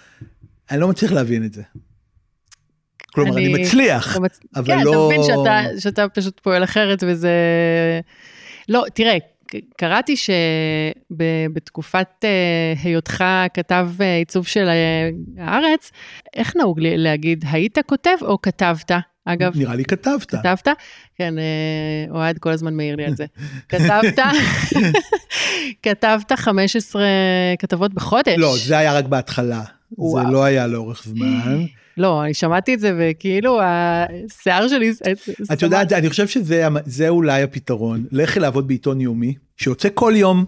אני לא מצליח להבין את זה. כלומר, אני, מצליח, אתה מצ... אבל כן, לא... אתה מבין שאתה, שאתה פשוט פועל אחרת וזה... לא, תראה, קראתי שבתקופת uh, היותך כתב uh, עיצוב של uh, הארץ, איך נהוג לי להגיד, היית כותב או כתבת? אגב, נראה לי כתבת. כתבת? כן, אה, אוהד כל הזמן מעיר לי על זה. *laughs* כתבת, כתבת 15 כתבות בחודש. לא, זה היה רק בהתחלה. זה וואו. לא היה לאורך זמן. *gasps* לא, אני שמעתי את זה וכאילו השיער שלי... את יודעת, אני חושב שזה זה אולי הפתרון. לכי לעבוד בעיתון יומי, שיוצא כל יום,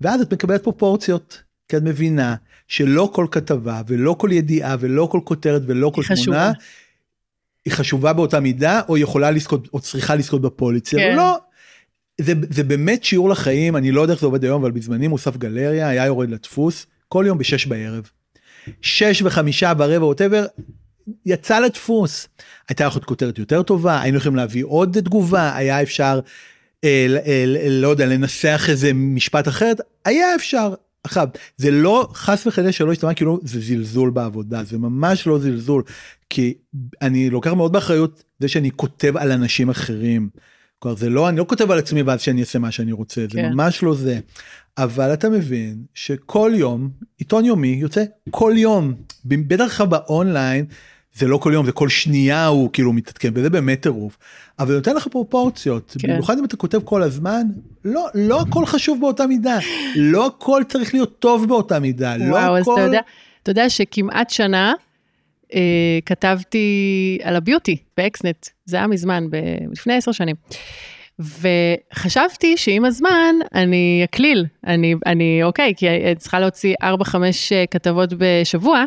ואז את מקבלת פרופורציות. כי את מבינה שלא כל כתבה ולא כל ידיעה ולא כל כותרת ולא כל היא חשובה. היא חשובה באותה מידה, או יכולה לזכות, או צריכה לזכות בפוליצר. כן. לא. זה, זה באמת שיעור לחיים, אני לא יודע איך זה עובד היום, אבל בזמני מוסף גלריה היה יורד לדפוס כל יום בשש בערב. שש וחמישה ברבע ווטאבר, יצא לדפוס. הייתה יכולת כותרת יותר טובה, היינו יכולים להביא עוד תגובה, היה אפשר, אה, אה, לא יודע, לנסח איזה משפט אחרת, היה אפשר. עכשיו, זה לא, חס וחלילה שלא ישתמע כאילו זה זלזול בעבודה, זה ממש לא זלזול, כי אני לוקח מאוד באחריות זה שאני כותב על אנשים אחרים. כלומר, זה לא, אני לא כותב על עצמי ואז שאני אעשה מה שאני רוצה, זה כן. ממש לא זה. אבל אתה מבין שכל יום, עיתון יומי יוצא כל יום, ב- בדרך כלל באונליין, זה לא כל יום, זה כל שנייה הוא כאילו מתעדכן, וזה באמת טירוף. אבל זה נותן לך פרופורציות, כן. במיוחד אם אתה כותב כל הזמן, לא, לא הכל חשוב באותה מידה, לא הכל צריך להיות טוב באותה מידה, לא וואו, אז הכל... אתה יודע, אתה יודע שכמעט שנה אה, כתבתי על ה beauty ב Xnet, זה היה מזמן, ב- לפני עשר שנים. וחשבתי שעם הזמן אני אקליל, אני, אני אוקיי, כי אני צריכה להוציא 4-5 כתבות בשבוע,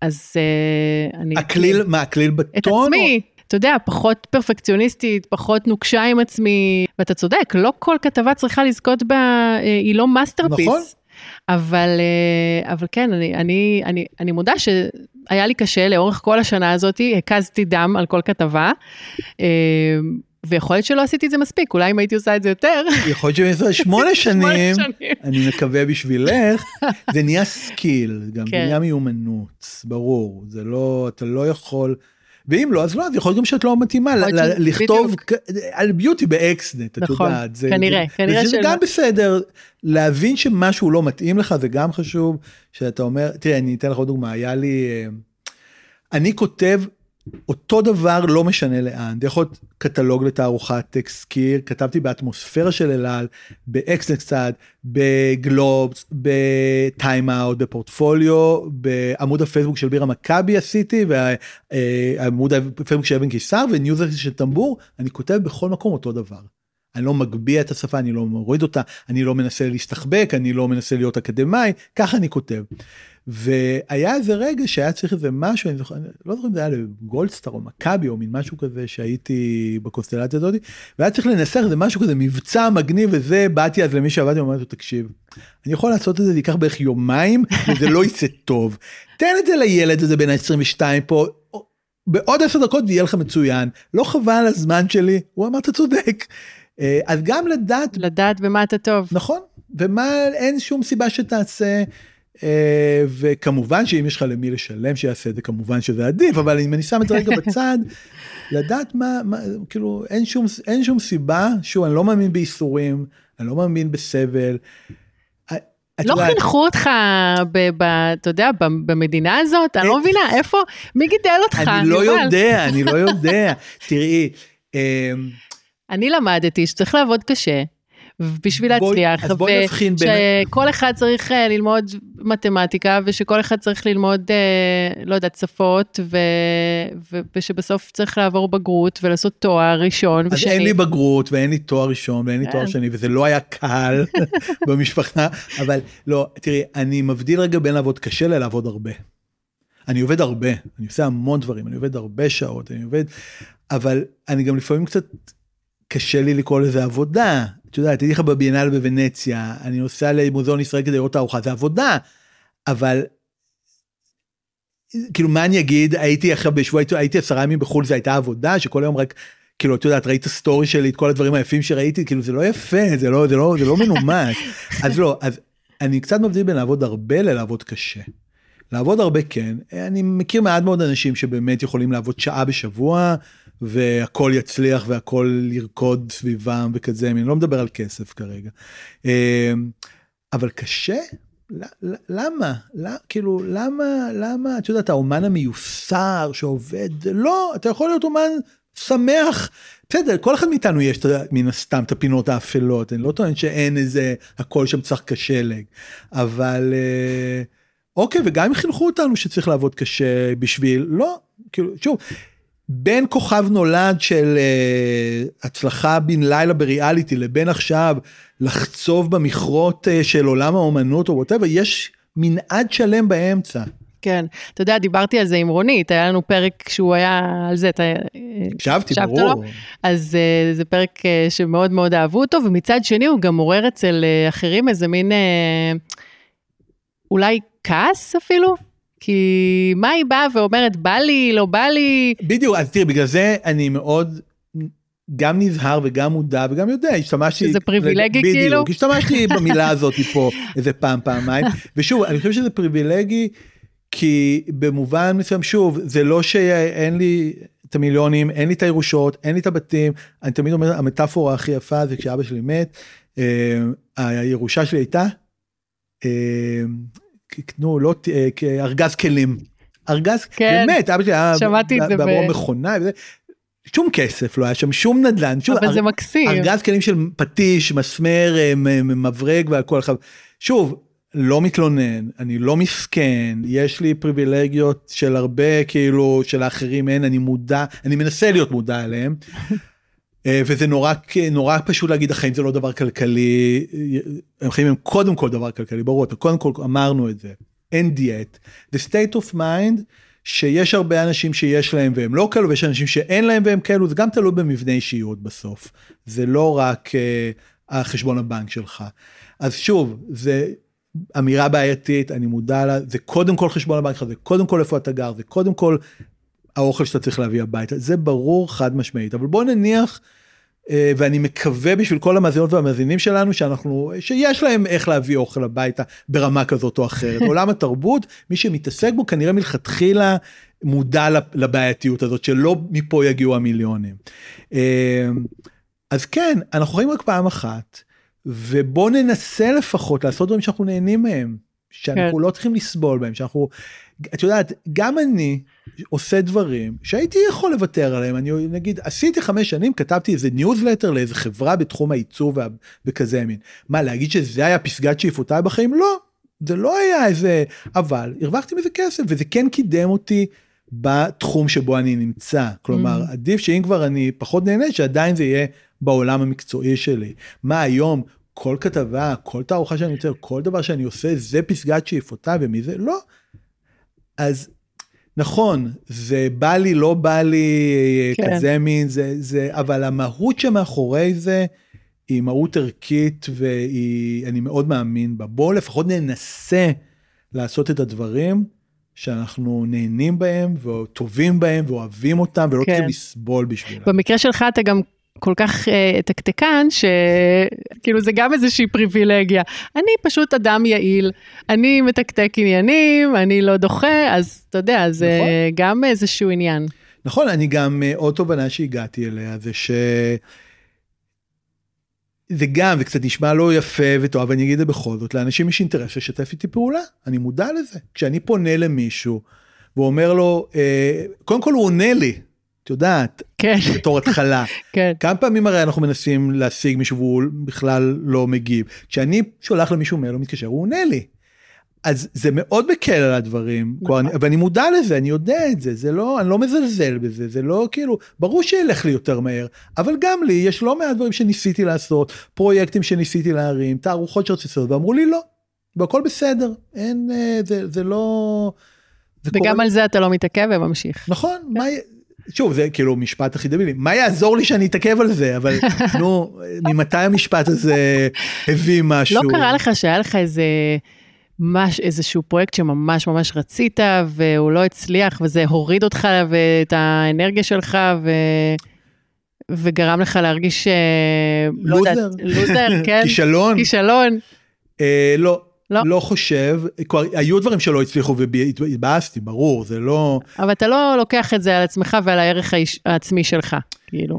אז אה, אני... אקליל, מה, אקליל את בטון? עצמי, אתה יודע, פחות פרפקציוניסטית, פחות נוקשה עם עצמי, ואתה צודק, לא כל כתבה צריכה לזכות בה, אה, היא לא masterpiece. נכון. אבל, אה, אבל כן, אני, אני, אני, אני מודה שהיה לי קשה לאורך כל השנה הזאת, הקזתי דם על כל כתבה, אה, ויכול להיות שלא עשיתי את זה מספיק, אולי אם הייתי עושה את זה יותר. יכול להיות שזה *laughs* שמונה שנים. אני מקווה בשבילך, *laughs* זה נהיה skill, גם כן. נהיה מיומנות, ברור, זה לא, אתה לא יכול, ואם לא, אז לא, אז יכול להיות גם שאת לא מתאימה, ל- ל- לכתוב בדיוק. על beauty ב Xnet, את נכון, יודעת, זה- כנראה, זה- כנראה שלא. גם בסדר, להבין שמשהו לא מתאים לך זה גם חשוב, שאתה אומר, תראה, אני אתן לך עוד דוגמה, היה לי, אה, אני כותב אותו דבר לא משנה לאן, זה יכול להיות קטלוג לתערוכה, טקסט קיר, כתבתי באטמוספירה של אלעל, ב Xnet קצת, בגלובס, ב Time Out, בפורטפוליו, בעמוד הפייסבוק של בירה מכבי עשיתי, ועמוד הפייסבוק של אבן קיסר וניוזלטר של טמבור, אני כותב בכל מקום אותו דבר. אני לא מגביה את השפה, אני לא מוריד אותה, אני לא מנסה להסתחבק, אני לא מנסה להיות אקדמאי, ככה אני כותב. והיה איזה רגע שהיה צריך איזה משהו, אני זוכר, לא זוכר אם זה היה לגולדסטאר או מכבי או מין משהו כזה שהייתי בקונסטלציה הזאת, והיה צריך לנסח איזה משהו כזה מבצע מגניב וזה, באתי אז למי שעבדתי ואמרתי לו תקשיב, אני יכול לעשות את זה, זה ייקח בערך יומיים *laughs* וזה לא יצא טוב. תן את זה לילד הזה בן ה-22 פה, בעוד עשר דקות ויהיה לך מצוין, לא חבל על הזמן שלי, הוא אמר אתה צודק. אה, אז גם לדעת לדעת במה אתה טוב. נכון, ומה, אין שום סיבה שתעשה, וכמובן שאם יש לך למי לשלם שיעשה את זה, כמובן שזה עדיף, אבל אם אני שם את זה רגע בצד, *laughs* לדעת מה, מה, כאילו, אין שום, אין שום סיבה, שוב, אני לא מאמין בייסורים, אני לא מאמין בסבל. את לא חינכו אותך, אתה יודע, במדינה הזאת? אני לא מבינה, איפה, מי גידל אותך? אני לא? יודע, אני לא יודע. *laughs* תראי, אה, אני למדתי שצריך לעבוד קשה, בשביל להצליח, אז בואי נבחין בין- שכל אחד צריך אה, ללמוד מתמטיקה, ושכל אחד צריך ללמוד, אה, לא יודעת, שפות, ו... ושבסוף צריך לעבור בגרות ולעשות תואר ראשון אז ושני. אין לי בגרות ואין לי תואר ראשון ואין לי תואר כן. שני וזה לא היה קל *laughs* במשפחה אבל לא תראי אני מבדיל רגע בין לעבוד קשה ללעבוד הרבה. אני עובד הרבה אני עושה המון דברים אני עובד הרבה שעות אני עובד אבל אני גם לפעמים קצת קשה לי לקרוא לזה עבודה. את יודעת הייתי לך בביאנל בוונציה אני נוסע למוזיאון ישראל כדי לראות את הארוחה זה עבודה אבל. כאילו מה אני אגיד הייתי עכשיו בשבוע הייתי- הייתי עשרה ימים בחו"ל זה הייתה עבודה שכל היום רק כאילו את יודעת ראית סטורי שלי את כל הדברים היפים שראיתי כאילו זה לא יפה זה לא זה לא זה לא מנומס *laughs* אז לא אז אני קצת מבדיל בין לעבוד הרבה ללעבוד קשה. לעבוד הרבה כן אני מכיר מעט מאוד אנשים שבאמת יכולים לעבוד שעה בשבוע והכל יצליח והכל ירקוד סביבם וכזה אני לא מדבר על כסף כרגע. אה, אבל קשה למה? למה? כאילו, למה, למה, את יודעת, האומן המיוסר שעובד, לא, אתה יכול להיות אומן שמח. בסדר, כל אחד מאיתנו יש מן הסתם את הפינות האפלות, אני לא טוען שאין איזה, הכל שם צריך כשלג, אבל אה, אוקיי, וגם אם חינכו אותנו שצריך לעבוד קשה בשביל, לא, כאילו, שוב, בין כוכב נולד של אה, הצלחה בן לילה בריאליטי לבין עכשיו לחצוב במכרות אה, של עולם האומנות או ווטאבר, יש מנעד שלם באמצע. כן, אתה יודע, דיברתי על זה עם רונית, היה לנו פרק שהוא היה על זה, אתה... אה, הקשבתי, הקשבת ברור. לו? אז uh, זה פרק uh, שמאוד מאוד אהבו אותו, ומצד שני הוא גם עורר אצל uh, אחרים איזה מין uh, אולי כעס אפילו? כי מה היא באה ואומרת, בא לי, לא בא לי, בדיוק, אז תראי, בגלל זה אני מאוד גם נזהר וגם מודע וגם יודע, השתמשתי... שזה פריבילגי בדיוק, כאילו? בדיוק, השתמשתי *laughs* במילה הזאת פה איזה פעם, פעמיים. ושוב, אני חושב שזה פריבילגי, כי במובן מסוים, שוב, זה לא שאין לי את המיליונים, אין לי את הירושות, אין לי את הבתים, אני תמיד אומר, המטאפורה הכי יפה זה כשאבא שלי מת, אה, הירושה שלי הייתה, אה, נו, לא, אה, כארגז כלים. ארגז, כן, באמת, אבא שלי היה שמעתי את זה בעבור ב- מכונה, שום כסף לא היה שם, שום נדל"ן, שום, אבל זה אר- מקסים. ארגז כלים של פטיש, מסמר, אה, מברג והכל. שוב, לא מתלונן, אני לא מסכן, יש לי פריבילגיות של הרבה כאילו שלאחרים אין, אני מודע, אני מנסה להיות מודע אליהם. אה, וזה נורא נורא פשוט להגיד החיים זה לא דבר כלכלי, אה, החיים הם קודם כל דבר כלכלי, ברור, אתה קודם כל אמרנו את זה, אין דיאט. The state of mind שיש הרבה אנשים שיש להם והם לא כאלו ויש אנשים שאין להם והם כאלו, זה גם תלוי במבנה אישיות בסוף, זה לא רק uh, החשבון הבנק שלך. אז שוב, זה אמירה בעייתית, אני מודע לה, זה קודם כל חשבון הבנק שלך, זה קודם כל איפה אתה גר, זה קודם כל האוכל שאתה צריך להביא הביתה, זה ברור חד משמעית, אבל בוא נניח, אה, ואני מקווה בשביל כל המאזינות והמאזינים שלנו שאנחנו, שיש להם איך להביא אוכל הביתה ברמה כזאת או אחרת. *laughs* עולם התרבות, מי שמתעסק בו כנראה מלכתחילה מודע לבעייתיות הזאת, שלא מפה יגיעו המיליונים. אה, אז כן, אנחנו חיים רק פעם אחת, ובוא ננסה לפחות לעשות דברים שאנחנו נהנים מהם, שאנחנו כן. לא צריכים לסבול בהם, שאנחנו, את יודעת, גם אני עושה דברים שהייתי יכול לוותר עליהם, אני נגיד עשיתי חמש שנים, כתבתי איזה ניוזלטר לאיזה חברה בתחום העיצוב וה- וכזה מין. מה, להגיד שזה היה פסגת שאיפותיי בחיים? לא, זה לא היה איזה, אבל הרווחתי מזה כסף וזה כן קידם אותי בתחום שבו אני נמצא. כלומר, Mm. עדיף שאם כבר אני פחות נהנה, שעדיין זה יהיה בעולם המקצועי שלי. מה היום? כל כתבה, כל תערוכה שאני יוצר, כל דבר שאני עושה, זה פסגת שאיפותיי ומזה, לא. אז נכון, זה בא לי, לא בא לי, כן. כזה מין, זה, זה, אבל המהות שמאחורי זה, היא מהות ערכית ואני מאוד מאמין בה. בואו לפחות ננסה לעשות את הדברים שאנחנו נהנים בהם וטובים בהם ואוהבים אותם ולא כן. צריכים לסבול בשבילם. במקרה שלך אתה גם כל כך uh, תקתקן, שכאילו זה גם איזושהי פריבילגיה. אני פשוט אדם יעיל, אני מתקתק עניינים, אני לא דוחה, אז אתה יודע, זה נכון. גם איזשהו עניין. נכון, אני גם, אה, עוד תובנה שהגעתי אליה זה ש... זה גם, זה קצת נשמע לא יפה וטוב, אבל אני אגיד את זה בכל זאת, לאנשים יש אינטרס לשתף איתי פעולה, אני מודע לזה. כשאני פונה למישהו ואומר לו, אה, קודם כל הוא עונה לי, את יודעת, כן, בתור התחלה. *laughs* כן. כמה פעמים הרי אנחנו מנסים להשיג מישהו והוא בכלל לא מגיב. כשאני שולח למישהו מייל, הוא מתקשר, הוא עונה לי. אז זה מאוד מקל על הדברים, כבר אני- ואני מודע לזה, אני יודע את זה, זה לא, אני לא מזלזל בזה, זה לא כאילו, ברור שילך לי יותר מהר, אבל גם לי יש לא מעט דברים שניסיתי לעשות, פרויקטים שניסיתי להרים, תערוכות שרציתי לעשות, ואמרו לי לא, והכל בסדר, אין, אה, זה, זה לא... זה וגם קורה- על זה אתה לא מתעכב וממשיך. נכון, מה, י- שוב זה כאילו משפט הכי דבילי, מה יעזור לי שאני אתעכב על זה, אבל *laughs* נו, ממתי המשפט הזה הביא משהו? לא קרה לך שהיה לך איזה... מש, איזשהו פרויקט שממש ממש רצית והוא לא הצליח וזה הוריד אותך ואת האנרגיה שלך ו... וגרם לך להרגיש... אה, לא לוזר. לוזר, כן. *laughs* כישלון? כישלון. אה, לא, לא. לא חושב, כבר היו דברים שלא הצליחו והתבאסתי, ברור, זה לא... אבל אתה לא לוקח את זה על עצמך ועל הערך האיש, העצמי שלך, כאילו.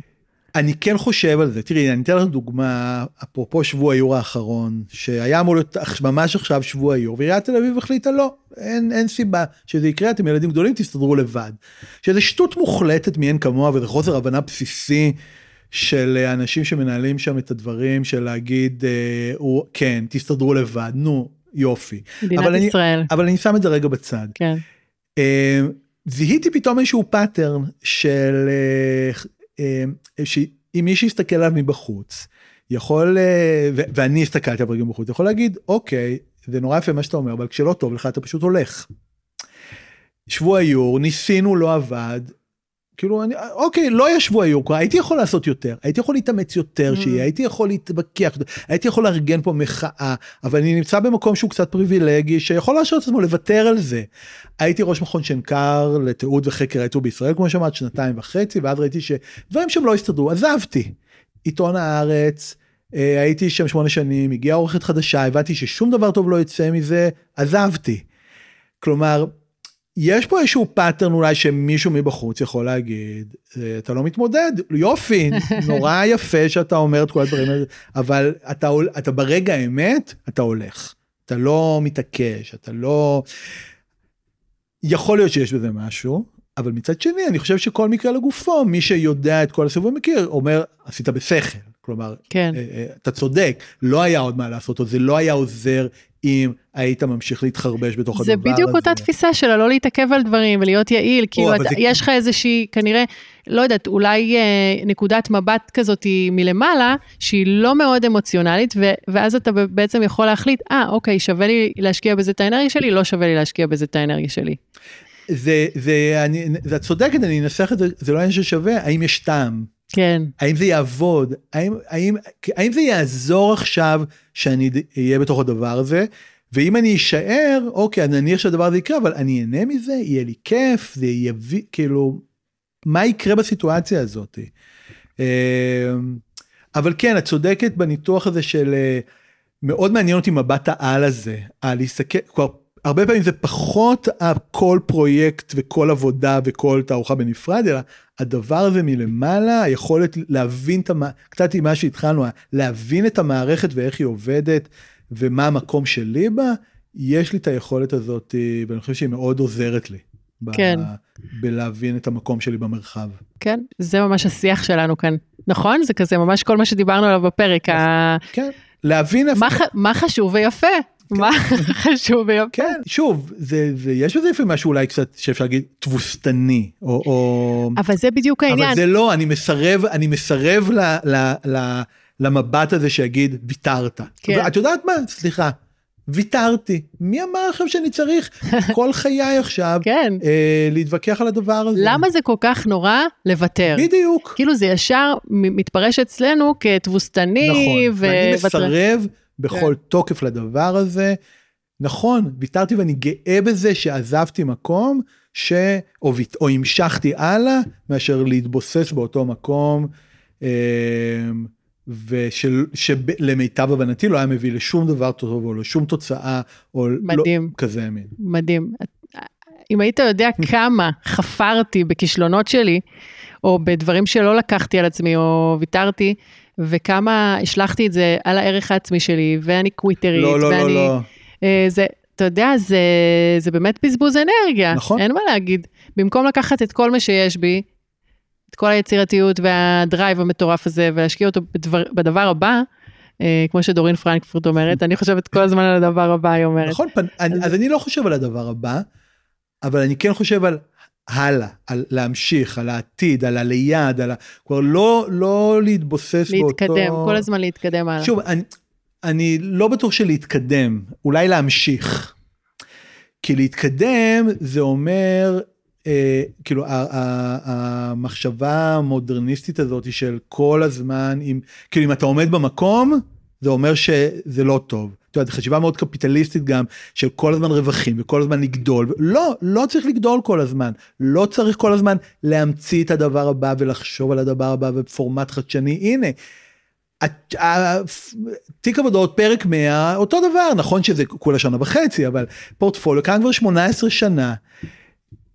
אני כן חושב על זה, תראי, אני אתן לך דוגמה, אפרופו שבוע היור האחרון, שהיה אמור להיות ממש עכשיו שבוע היור, ועיריית תל אביב החליטה לא, אין, אין סיבה שזה יקרה, אתם ילדים גדולים, תסתדרו לבד. שזה שטות מוחלטת מאין כמוה, וזה חוסר הבנה בסיסי של אה, אנשים שמנהלים שם את הדברים, של להגיד, אה, כן, תסתדרו לבד, נו, יופי. מדינת אבל אני- ישראל, אבל אני שם את זה רגע בצד. כן. אה, זיהיתי פתאום איזשהו pattern של אה, אה, שאם מי שיסתכל עליו מבחוץ יכול אה, ו- ואני הסתכלתי עליו גם בחוץ יכול להגיד אוקיי זה נורא יפה מה שאתה אומר אבל כשלא טוב לך אתה פשוט הולך. שבוע יור ניסינו לא עבד. כאילו אני אוקיי לא יור כבר הייתי יכול לעשות יותר הייתי יכול להתאמץ יותר Mm. שיהיה הייתי יכול להתווכח הייתי יכול לארגן פה מחאה אבל אני נמצא במקום שהוא קצת פריבילגי שיכול להרשות את עצמו לוותר על זה. הייתי ראש מכון שנקר לתיעוד וחקר העיצוב בישראל כמו שאמרת שנתיים וחצי ואז ראיתי שדברים שם לא הסתדרו עזבתי. עיתון הארץ אה, הייתי שם שמונה שנים הגיעה עורכת חדשה הבנתי ששום דבר טוב לא יצא מזה עזבתי. כלומר יש פה איזשהו pattern אולי שמישהו מבחוץ יכול להגיד "אה, אתה לא מתמודד יופי *laughs* נורא יפה שאתה אומר את כל הדברים האלה אבל אתה אתה ברגע האמת אתה הולך אתה לא מתעקש אתה לא. יכול להיות שיש בזה משהו אבל מצד שני אני חושב שכל מקרה לגופו מי שיודע את כל הסיבוב מכיר אומר עשית בשכל כלומר כן. אה, אה, אתה צודק לא היה עוד מה לעשות או זה לא היה עוזר אם היית ממשיך להתחרבש בתוך הדבר זה הזה. בדיוק אותה תפיסה של הלא להתעכב על דברים ולהיות יעיל, כאילו זה- יש לך איזושהי, כנראה, לא יודעת, אולי אה, נקודת מבט כזאת מלמעלה, שהיא לא מאוד אמוציונלית, ו, ואז אתה בעצם יכול להחליט, אה, אוקיי, שווה לי להשקיע בזה את האנרגיה שלי, לא שווה לי להשקיע בזה את האנרגיה שלי. זה זה אני זה את צודקת אני אנסח את זה זה לא עניין ששווה האם יש טעם כן, האם זה יעבוד? האם האם האם זה יעזור עכשיו שאני אהיה בתוך הדבר הזה? ואם אני אשאר אוקיי נניח שהדבר הזה יקרה אבל אני אהנה מזה? יהיה לי כיף? זה יביא כאילו מה יקרה בסיטואציה הזאת. אה, אבל כן את צודקת בניתוח הזה של אה, מאוד מעניין אותי מבט העל הזה על להסתכל כבר הרבה פעמים זה פחות כל פרויקט וכל עבודה וכל תערוכה בנפרד אלא הדבר הזה מלמעלה היכולת להבין את המ... קצת עם מה שהתחלנו להבין את המערכת ואיך היא עובדת ומה המקום שלי בה יש לי את היכולת הזאת ואני חושב שהיא מאוד עוזרת לי. כן. בלהבין את המקום שלי במרחב. כן, זה ממש השיח שלנו כאן, נכון? זה כזה ממש כל מה שדיברנו עליו בפרק, ה... כן. להבין איפה... מה חשוב ויפה? מה *laughs* חשוב ויפה? כן, שוב, זה, זה, יש בזה לפעמים משהו אולי קצת שאפשר להגיד תבוסתני, או... או... אבל זה בדיוק העניין. אבל זה לא, אני מסרב, אני מסרב ל, ל, ל, למבט הזה שיגיד ויתרת. כן. את יודעת מה? סליחה. ויתרתי. מי אמר לכם שאני צריך *laughs* כל חיי עכשיו כן. אה, להתווכח על הדבר הזה? למה זה כל כך נורא לוותר? בדיוק. כאילו זה ישר מתפרש אצלנו כתבוסתני. נכון. ו... ואני מסרב בכל כן. תוקף לדבר הזה. נכון, ויתרתי ואני גאה בזה שעזבתי מקום ש... או, ויט... או המשכתי הלאה מאשר להתבוסס באותו מקום. אה, ושלמיטב הבנתי לא היה מביא לשום דבר טוב או לשום תוצאה או מדהים. לא כזה מין. מדהים. אם היית יודע כמה חפרתי בכישלונות שלי, או בדברים שלא לקחתי על עצמי או ויתרתי, וכמה השלכתי את זה על הערך העצמי שלי, ואני קוויטרית, לא, לא, ואני... לא, לא. אה, זה, אתה יודע, זה, זה באמת בזבוז אנרגיה. נכון. אין מה להגיד. במקום לקחת את כל מה שיש בי, את כל היצירתיות והדרייב המטורף הזה ולהשקיע אותו בדבר, בדבר הבא, אה, כמו שדורין פרנקפורט אומרת, אני חושבת כל הזמן על הדבר הבא, היא אומרת. נכון, פן, אני, אז אני לא חושב על הדבר הבא, אבל אני כן חושב על הלאה, על להמשיך, על העתיד, על הליד, על ה... כבר לא, לא להתבוסס להתקדם, באותו... להתקדם, כל הזמן להתקדם הלאה. שוב, אני, אני לא בטוח שלהתקדם, אולי להמשיך. כי להתקדם זה אומר, אה, כאילו, ה- ה- המחשבה המודרניסטית הזאת של כל הזמן, אם, כאילו, אם אתה עומד במקום, זה אומר שזה לא טוב. אתה יודע, זו חשיבה מאוד קפיטליסטית גם, של כל הזמן רווחים וכל הזמן לגדול. לא, לא צריך לגדול כל הזמן. לא צריך כל הזמן להמציא את הדבר הבא ולחשוב על הדבר הבא בפורמט חדשני. הנה, תיק עבודות פרק 100 אותו דבר נכון שזה כולה שנה וחצי אבל פורטפוליו כאן כבר 18 שנה.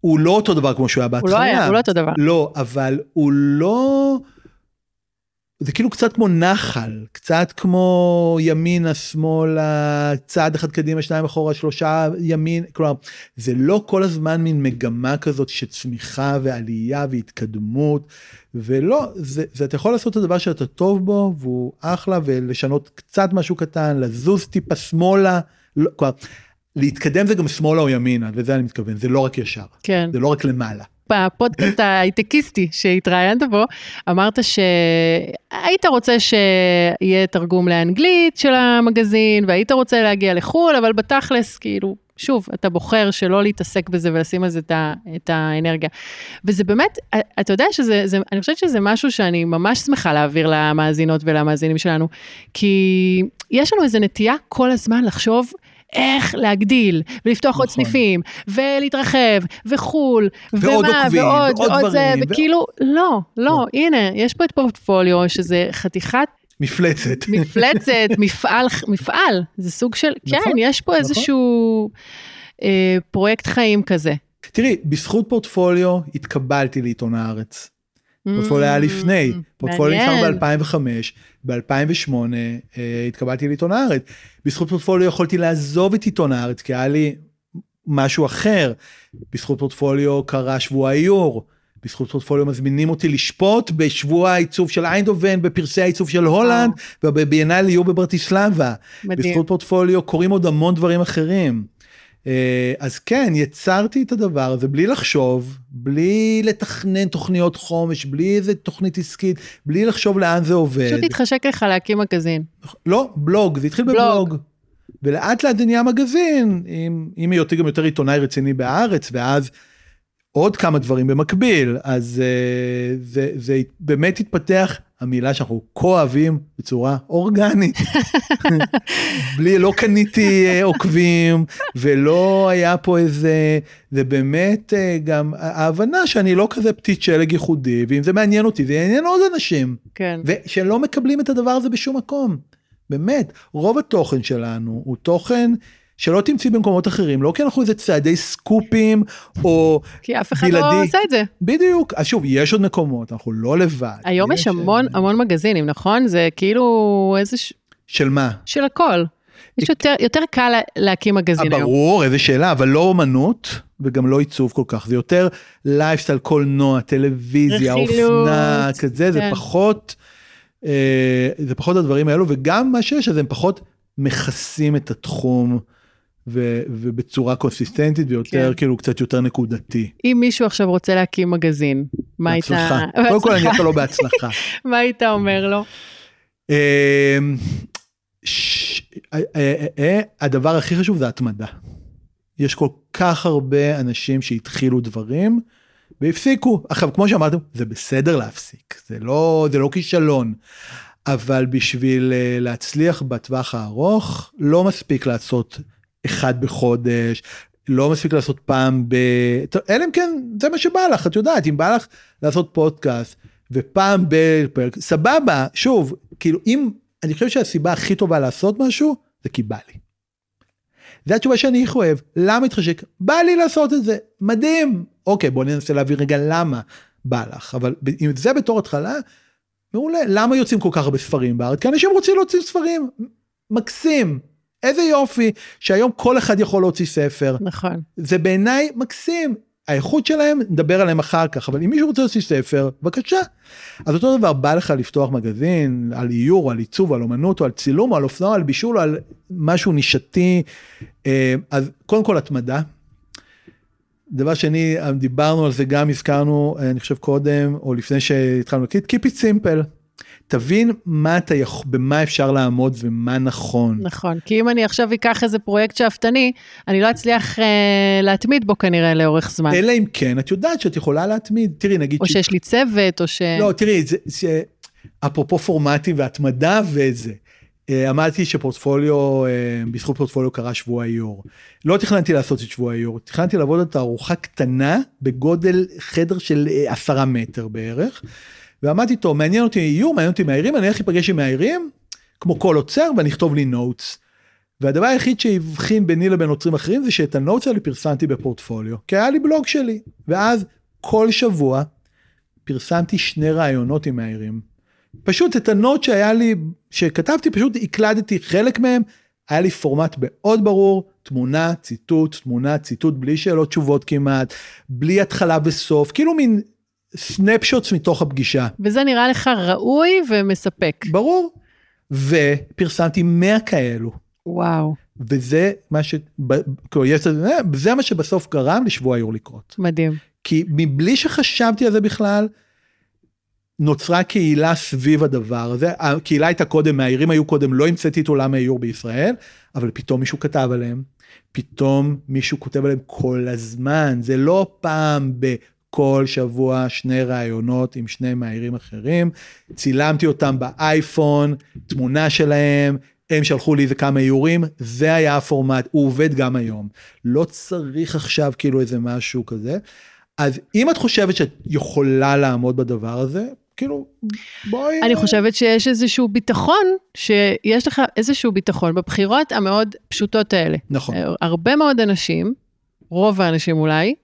הוא לא אותו דבר כמו שהוא היה הוא בהתחלה. לא היה, הוא לא אותו דבר. לא אבל הוא לא. זה כאילו קצת כמו נחל קצת כמו ימינה שמאלה צעד אחד קדימה שניים אחורה שלושה ימין כלומר זה לא כל הזמן מין מגמה כזאת של צמיחה ועלייה והתקדמות ולא זה, זה אתה יכול לעשות את הדבר שאתה טוב בו והוא אחלה ולשנות קצת משהו קטן לזוז טיפה שמאלה לא, כלומר, להתקדם זה גם שמאלה או ימינה וזה אני מתכוון זה לא רק ישר כן. זה לא רק למעלה. בפודקאסט ההייטקיסטי שהתראיינת בו, אמרת שהיית רוצה שיהיה תרגום לאנגלית של המגזין, והיית רוצה להגיע לחו"ל, אבל בתכלס, כאילו, שוב, אתה בוחר שלא להתעסק בזה ולשים על זה את, ה, את האנרגיה. וזה באמת, אתה יודע שזה, זה, אני חושבת שזה משהו שאני ממש שמחה להעביר למאזינות ולמאזינים שלנו, כי יש לנו איזו נטייה כל הזמן לחשוב, איך להגדיל, ולפתוח נכון. עוד סניפים, ולהתרחב, וחו"ל, ועוד ומה, עוקבים, ועוד, ועוד ועוד זה, דברים, וכאילו, לא, לא, לא. הנה, יש פה את פורטפוליו, שזה חתיכת מפלצת. מפלצת, *laughs* מפעל, מפעל, זה סוג של, נכון, כן, יש פה נכון. איזשהו אה, פרויקט חיים כזה. תראי, בזכות פורטפוליו התקבלתי לעיתון הארץ. פורטפוליו היה לפני, פורטפוליו נשאר Mm, מעניין. ב-2005, ב-2008 אה, התקבלתי לעיתון הארץ. בזכות פורטפוליו יכולתי לעזוב את עיתון הארץ, כי היה לי משהו אחר. בזכות פורטפוליו קרה שבוע האיור. בזכות פורטפוליו מזמינים אותי לשפוט בשבוע העיצוב של איינדובן, בפרסי העיצוב של הולנד, ובביאנל איור בברטיסלבה. מדהים. בזכות פורטפוליו קורים עוד המון דברים אחרים. אה, אז כן, יצרתי את הדבר הזה בלי לחשוב, בלי לתכנן תוכניות חומש, בלי איזה תוכנית עסקית, בלי לחשוב לאן זה עובד. פשוט התחשק לך להקים מגזין. לא, בלוג, זה התחיל בלוג. בבלוג. ולאט לאט זה נהיה מגזין, עם, עם היותי גם יותר עיתונאי רציני בהארץ, ואז עוד כמה דברים במקביל, אז uh, זה, זה באמת התפתח, המילה שאנחנו כה אוהבים בצורה אורגנית. *laughs* בלי, לא קניתי uh, עוקבים, ולא היה פה איזה, זה באמת uh, גם ההבנה שאני לא כזה פתית שלג ייחודי, ואם זה מעניין אותי, זה יעניין עוד אנשים. כן. ושלא מקבלים את הדבר הזה בשום מקום. באמת, רוב התוכן שלנו הוא תוכן שלא תמצאי במקומות אחרים, לא כי אנחנו איזה צעדי סקופים או כי אף אחד בלעדי. לא עושה את זה. בדיוק, אז שוב, יש עוד מקומות, אנחנו לא לבד. היום יש המון אה, המון מגזינים, נכון? זה כאילו איזה, ש- של מה? של הכל. יש יותר, יותר קל לה- להקים מגזין אה, היום. ברור, איזה שאלה, אבל לא אומנות וגם לא עיצוב כל כך, זה יותר לייפסטייל, קולנוע, טלוויזיה, אופנה, כזה, זה כן. פחות, אה, זה פחות הדברים האלו, וגם מה שיש, אז הם פחות מכסים את התחום. ו- ובצורה קונסיסטנטית ויותר כן. כאילו קצת יותר נקודתי. אם מישהו עכשיו רוצה להקים מגזין, מה היית... בהצלחה. *laughs* קודם כל אני. אף לא בהצלחה. *laughs* מה היית אומר לו? אמ, אה, אה, אה, הדבר הכי חשוב זה התמדה. יש כל כך הרבה אנשים שהתחילו דברים והפסיקו. עכשיו, כמו שאמרתם, זה בסדר להפסיק, זה לא, זה לא כישלון. אבל בשביל להצליח בטווח הארוך, לא מספיק לעשות אחד בחודש, לא מספיק לעשות פעם ב... אלא אם כן, זה מה שבא לך, את יודעת, אם בא לך לעשות פודקאסט ופעם בפרק, סבבה, שוב, כאילו אם, אני חושב שהסיבה הכי טובה לעשות משהו, זה כי בא לי. זו התשובה שאני הכי אוהב, למה התחשק? בא לי לעשות את זה, מדהים. אוקיי, בוא ננסה להבין רגע למה בא לך, אבל אם זה בתור התחלה, מעולה. למה יוצאים כל כך הרבה ספרים בארץ? כי אנשים רוצים להוציא ספרים, מקסים. איזה יופי שהיום כל אחד יכול להוציא ספר. נכון. זה בעיניי מקסים. האיכות שלהם, נדבר עליהם אחר כך, אבל אם מישהו רוצה להוציא ספר, בבקשה. אז אותו דבר, בא לך לפתוח מגזין על איור, על עיצוב, על אומנות, או על צילום, או על אופנוע, על בישול, או על משהו נישתי. אה, אז קודם כל התמדה. דבר שני, דיברנו על זה גם, הזכרנו, אני חושב קודם, או לפני שהתחלנו להקליט, Keep it simple. תבין מה אתה יכול, במה אפשר לעמוד ומה נכון. נכון, כי אם אני עכשיו אקח איזה פרויקט שאפתני, אני לא אצליח אה, להתמיד בו כנראה לאורך זמן. אלא אם כן, את יודעת שאת יכולה להתמיד. תראי, נגיד... או ש... שיש לי צוות, או ש... לא, תראי, זה, זה, אפרופו פורמטים והתמדה וזה. אה, אמרתי שפורטפוליו, אה, בזכות פורטפוליו קרה שבוע איור. לא תכננתי לעשות את שבוע איור, תכננתי לעבוד על תערוכה קטנה בגודל חדר של אה, עשרה מטר בערך. ואמרתי טוב מעניין אותי איור מעניין אותי מאיירים אני הולך להיפגש עם מאיירים כמו כל אוצר ואני אכתוב לי notes. והדבר היחיד שהבחין ביני לבין אוצרים אחרים זה שאת ה notes האלה פרסמתי בפורטפוליו כי היה לי בלוג שלי ואז כל שבוע פרסמתי שני ראיונות עם מאיירים. פשוט את ה note שהיה לי שכתבתי פשוט הקלדתי חלק מהם היה לי פורמט מאוד ברור תמונה ציטוט תמונה ציטוט בלי שאלות תשובות כמעט בלי התחלה וסוף כאילו מין סנפשוטס מתוך הפגישה. וזה נראה לך ראוי ומספק. ברור. ופרסמתי 100 כאלו. וואו. וזה מה ש... זה מה שבסוף גרם לשבוע היור לקרות. מדהים. כי מבלי שחשבתי על זה בכלל, נוצרה קהילה סביב הדבר הזה. הקהילה הייתה קודם, מהעירים היו קודם, לא המצאתי את עולם האיור בישראל, אבל פתאום מישהו כתב עליהם. פתאום מישהו כותב עליהם כל הזמן, זה לא פעם ב... כל שבוע שני ראיונות עם שני מאיירים אחרים, צילמתי אותם באייפון, תמונה שלהם, הם שלחו לי איזה כמה איורים, זה היה הפורמט, הוא עובד גם היום. לא צריך עכשיו כאילו איזה משהו כזה. אז אם את חושבת שאת יכולה לעמוד בדבר הזה, כאילו, בואי... אני חושבת שיש איזשהו ביטחון, שיש לך איזשהו ביטחון בבחירות המאוד פשוטות האלה. נכון. הרבה מאוד אנשים, רוב האנשים אולי,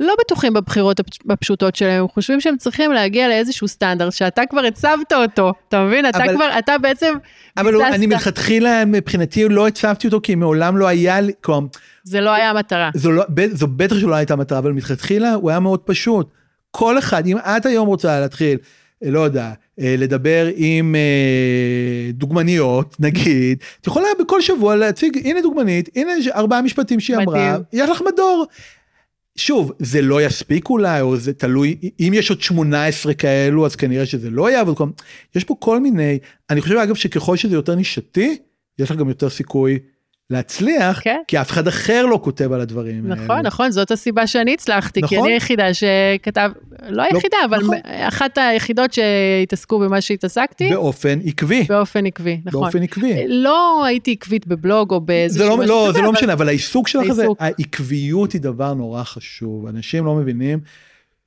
לא בטוחים בבחירות הפשוטות שלהם, הם חושבים שהם צריכים להגיע לאיזשהו סטנדרט שאתה כבר הצבת אותו, אתה מבין? אתה כבר, אתה בעצם... אבל ביססת... אני מלכתחילה מבחינתי לא הצבתי אותו כי מעולם לא היה לי, כלומר... זה לא היה המטרה. זו, לא, זו בטח שלא הייתה מטרה, אבל מלכתחילה הוא היה מאוד פשוט. כל אחד, אם את היום רוצה להתחיל, לא יודע, אה, לדבר עם אה, דוגמניות, *laughs* נגיד, את יכולה בכל שבוע להציג, הנה דוגמנית, הנה ארבעה משפטים שהיא אמרה, יש לך מדור. שוב, זה לא יספיק אולי, או זה תלוי, אם יש עוד 18 כאלו, אז כנראה שזה לא יהיה, אבל יש פה כל מיני, אני חושב אגב שככל שזה יותר נישתי, יש לך גם יותר סיכוי להצליח, כן. כי אף אחד אחר לא כותב על הדברים נכון, האלה. נכון, זאת הסיבה שאני הצלחתי, נכון? כי אני היחידה שכתב, לא, לא היחידה, אבל נכון. אחת היחידות שהתעסקו במה שהתעסקתי. באופן עקבי. באופן עקבי, נכון. באופן עקבי. לא הייתי עקבית בבלוג או באיזשהו לא, משהו לא, כזה, זה לא משנה, אבל העיסוק שלך זה, העקביות היא דבר נורא חשוב, אנשים לא מבינים.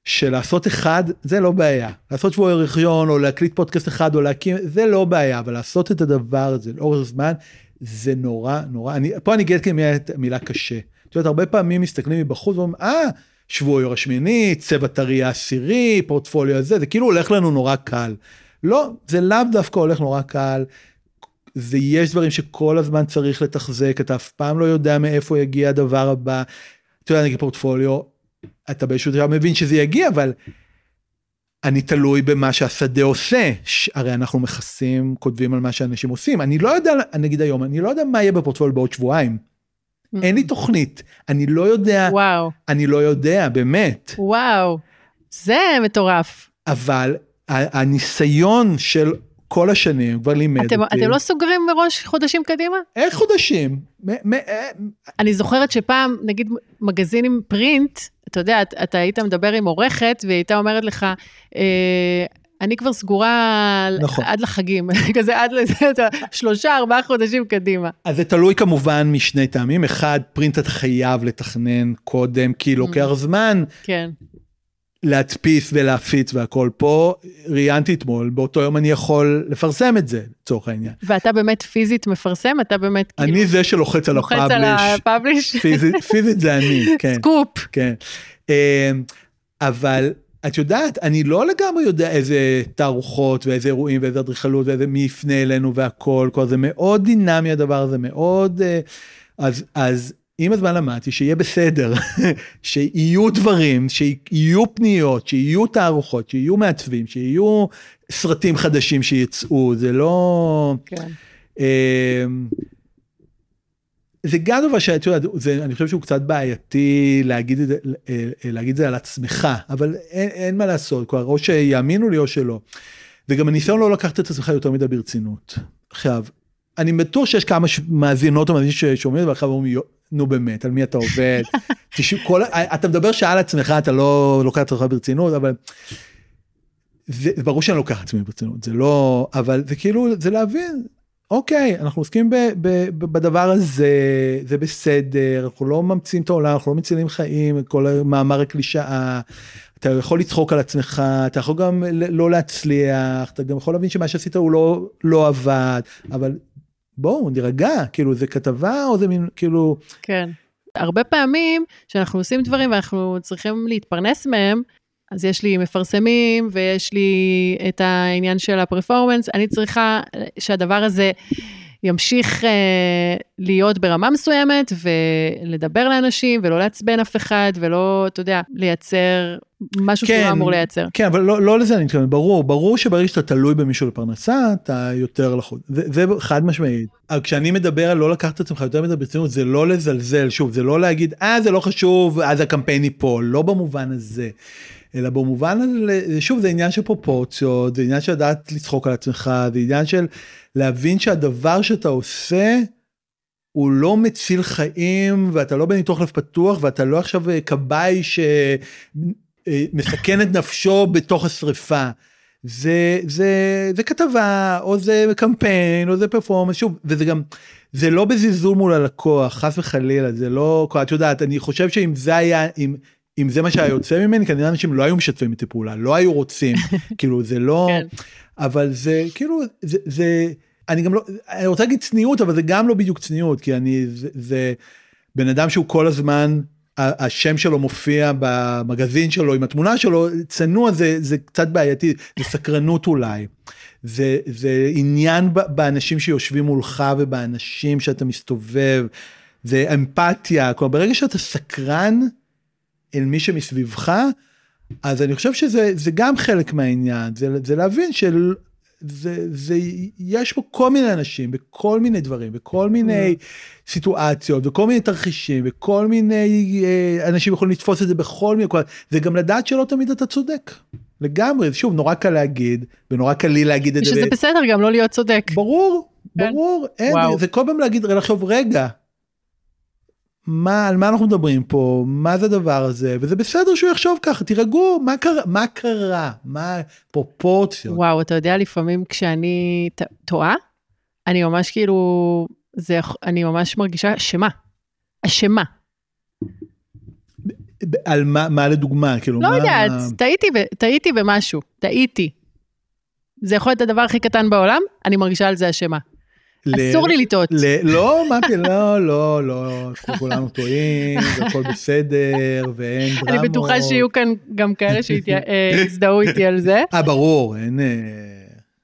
שלעשות אחד זה לא בעיה לעשות שבוע ארכיון או להקליט פודקאסט אחד או להקים זה לא בעיה אבל לעשות את הדבר הזה לאורך זמן זה נורא נורא, אני, פה אני אגיד מילה קשה. את יודעת, הרבה פעמים מסתכלים מבחוץ ואומרים, אה, שבוע יור השמיני, צבע טרי העשירי, פורטפוליו הזה, זה כאילו הולך לנו נורא קל. לא, זה לאו דווקא הולך נורא קל. זה יש דברים שכל הזמן צריך לתחזק, אתה אף פעם לא יודע מאיפה יגיע הדבר הבא. אתה יודע, נגיד פורטפוליו, אתה באיזשהו דבר מבין שזה יגיע, אבל אני תלוי במה שהשדה עושה, הרי אנחנו מכסים, כותבים על מה שאנשים עושים, אני לא יודע, נגיד היום, אני לא יודע מה יהיה בפורטפוליו בעוד שבועיים. Mm-hmm. אין לי תוכנית, אני לא יודע, וואו. אני לא יודע, באמת. וואו, זה מטורף. אבל הניסיון של כל השנים כבר לימד אתם, אותי. אתם לא סוגרים מראש חודשים קדימה? איך חודשים? אני זוכרת שפעם, נגיד מגזינים פרינט, אתה יודע, אתה היית מדבר עם עורכת, והיא הייתה אומרת לך, אה, אני כבר סגורה נכון. עד לחגים, *laughs* כזה עד לזה, *laughs* שלושה, ארבעה חודשים קדימה. אז זה תלוי כמובן משני טעמים, אחד, print אתה חייב לתכנן קודם, כי לוקח mm. זמן. כן. להדפיס ולהפיץ והכל פה ראיינתי אתמול באותו יום אני יכול לפרסם את זה לצורך העניין. ואתה באמת פיזית מפרסם אתה באמת אני כאילו, זה שלוחץ על ה publish. על ה publish. פיזית, פיזית זה אני *laughs* כן. סקופ. כן. אמ, אבל את יודעת אני לא לגמרי יודע איזה תערוכות ואיזה אירועים ואיזה אדריכלות ואיזה מי יפנה אלינו והכל כל זה מאוד דינמי הדבר הזה מאוד אה, אז אז עם הזמן למדתי שיהיה בסדר, *laughs* שיהיו דברים, שיהיו פניות, שיהיו תערוכות, שיהיו מעצבים, שיהיו סרטים חדשים שיצאו, זה לא... כן. אמ, זה גם דבר שאת יודעת, אני חושב שהוא קצת בעייתי להגיד את זה, אה, להגיד את זה על עצמך, אבל אין, אין מה לעשות, כבר או שיאמינו לי או שלא. וגם הניסיון לא לקחת את עצמך יותר מדי ברצינות. עכשיו, אני בטוח שיש כמה מאזינות או מאזינים ששומעים ואחר אומרים, נו באמת, על מי אתה עובד? *laughs* תשמע, כל, אתה מדבר שעה על עצמך, אתה לא לוקח את עצמך ברצינות, אבל... זה, ברור שאני לוקח את עצמי ברצינות, זה לא, אבל זה כאילו, זה להבין, אוקיי, אנחנו עוסקים ב, ב, ב, בדבר הזה, זה בסדר, אנחנו לא ממציאים את העולם, אנחנו לא מצילים חיים, כל מאמר הקלישאה, אתה יכול לצחוק על עצמך, אתה יכול גם לא להצליח, אתה גם יכול להבין שמה שעשית הוא לא, לא עבד, אבל בואו נירגע, כאילו זה כתבה או זה מין, כאילו... כן. הרבה פעמים כשאנחנו עושים דברים ואנחנו צריכים להתפרנס מהם, אז יש לי מפרסמים ויש לי את העניין של הפרפורמנס, אני צריכה שהדבר הזה ימשיך אה, להיות ברמה מסוימת ולדבר לאנשים ולא לעצבן אף אחד ולא, אתה יודע, לייצר משהו כן, שהוא לא אמור לייצר. כן, אבל לא, לא לזה אני מתכוון, ברור, ברור שברגע שאתה תלוי במישהו לפרנסה, אתה יותר לחוד. זה, זה חד משמעית. אבל כשאני מדבר על לא לקחת את עצמך יותר מדי ברצינות, זה לא לזלזל, שוב, זה לא להגיד, אה, זה לא חשוב, אז הקמפיין ייפול, לא במובן הזה. אלא במובן הזה, שוב, זה עניין של פרופורציות, זה עניין של לדעת לצחוק על עצמך, זה עניין של להבין שהדבר שאתה עושה, הוא לא מציל חיים, ואתה לא בניתוח לב פתוח, ואתה לא עכשיו אה, כבאי שמסכן את נפשו בתוך השריפה. זה, זה, זה כתבה, או זה קמפיין, או זה פרפורמנס, שוב, וזה גם, זה לא בזלזול מול הלקוח, חס וחלילה, זה לא, את יודעת, אני חושב שאם זה היה, אם, אם זה מה שהיה יוצא ממני, כנראה אנשים לא היו משתפים איתי פעולה, לא היו רוצים, *laughs* כאילו זה לא, כן. אבל זה כאילו, זה, זה, אני גם לא, אני רוצה להגיד צניעות, אבל זה גם לא בדיוק צניעות, כי אני, זה, זה בן אדם שהוא כל הזמן, השם שלו מופיע במגזין שלו עם התמונה שלו, צנוע זה, זה קצת בעייתי, זה סקרנות אולי. זה, זה עניין באנשים שיושבים מולך ובאנשים שאתה מסתובב, זה אמפתיה, כלומר ברגע שאתה סקרן, אל מי שמסביבך, אז אני חושב שזה גם חלק מהעניין, זה, זה להבין של... זה, זה, יש פה כל מיני אנשים בכל מיני דברים, בכל מיני mm. סיטואציות, וכל מיני תרחישים, וכל מיני אה, אנשים יכולים לתפוס את זה בכל מיני, זה גם לדעת שלא תמיד אתה צודק. לגמרי, שוב, נורא קל להגיד, ונורא קל לי להגיד את זה. שזה בסדר גם לא להיות צודק. ברור, כן. ברור, אין, זה כל פעם להגיד, לחשוב, רגע, מה, על מה אנחנו מדברים פה, מה זה הדבר הזה, וזה בסדר שהוא יחשוב ככה, תירגעו, מה קרה, מה קרה, מה הפרופורציות. וואו, אתה יודע, לפעמים כשאני טועה, אני ממש כאילו, זה, אני ממש מרגישה אשמה, אשמה. על מה, מה לדוגמה, כאילו, לא מה... יודעת, טעיתי, טעיתי במשהו, טעיתי. זה יכול להיות הדבר הכי קטן בעולם, אני מרגישה על זה אשמה. אסור לי לטעות. לא, פתאום, לא, לא, לא, כולנו טועים, הכל בסדר, ואין דרמות. אני בטוחה שיהיו כאן גם כאלה שיזדהו איתי על זה. אה, ברור, אין... אה,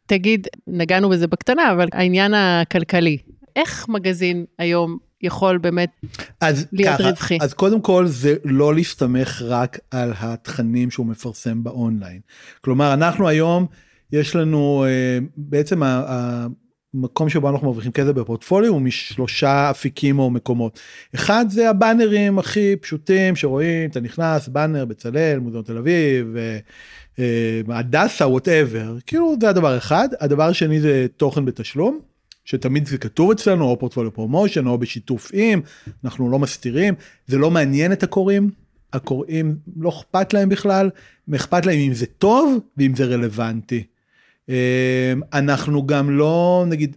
תגיד, נגענו בזה בקטנה, אבל העניין הכלכלי, איך מגזין היום יכול באמת אז להיות ככה, רווחי? אז קודם כל זה לא להסתמך רק על התכנים שהוא מפרסם באונליין. כלומר, אנחנו היום, יש לנו אה, בעצם המקום שבו אנחנו מרוויחים כסף בפורטפוליו הוא משלושה אפיקים או מקומות. אחד זה הבאנרים הכי פשוטים שרואים, אתה נכנס, באנר, בצלאל, מוזיאון תל אביב, אה, הדסה, whatever, כאילו זה הדבר אחד. הדבר השני זה תוכן בתשלום. שתמיד זה כתוב אצלנו או פורטפוליו promotion או בשיתוף עם, אנחנו לא מסתירים, זה לא מעניין את הקוראים, הקוראים לא אכפת להם בכלל, אכפת להם אם זה טוב ואם זה רלוונטי. אמ, אנחנו גם לא נגיד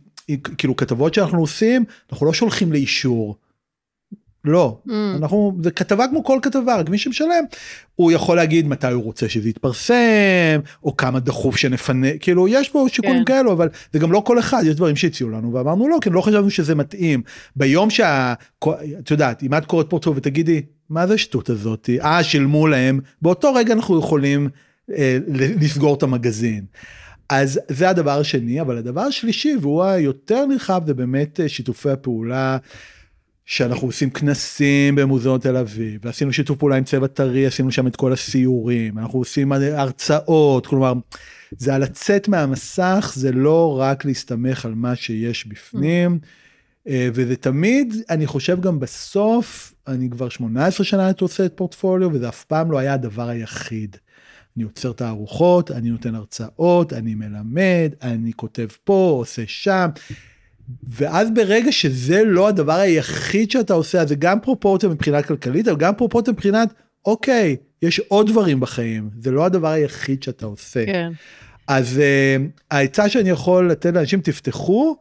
כאילו כתבות שאנחנו עושים אנחנו לא שולחים לאישור. לא mm. אנחנו זה כתבה כמו כל כתבה רק מי שמשלם הוא יכול להגיד מתי הוא רוצה שזה יתפרסם או כמה דחוף שנפנה כאילו יש פה שיקולים כן. כאלו אבל זה גם לא כל אחד יש דברים שהציעו לנו ואמרנו לא כי לא חשבנו שזה מתאים ביום שה... את יודעת אם את קוראת פה טוב ותגידי מה זה שטות הזאת אה שילמו להם באותו רגע אנחנו יכולים אה, לסגור את המגזין. אז זה הדבר השני, אבל הדבר השלישי, והוא היותר נרחב, זה באמת אה, שיתופי הפעולה שאנחנו עושים כנסים במוזיאון תל אביב, ועשינו שיתוף פעולה עם צבע טרי, עשינו שם את כל הסיורים, אנחנו עושים הרצאות, כלומר, זה על לצאת מהמסך, זה לא רק להסתמך על מה שיש בפנים, אה, וזה תמיד, אני חושב גם בסוף, אני כבר 18 שנה עושה את פורטפוליו, וזה אף פעם לא היה הדבר היחיד. אני עוצר תערוכות, אני נותן הרצאות, אני מלמד, אני כותב פה, עושה שם. ואז ברגע שזה לא הדבר היחיד שאתה עושה, אז זה גם פרופורציה מבחינה כלכלית, אבל גם פרופורציה מבחינת, אוקיי, יש עוד דברים בחיים, זה לא הדבר היחיד שאתה עושה. כן. אז uh, העצה שאני יכול לתת לאנשים, תפתחו,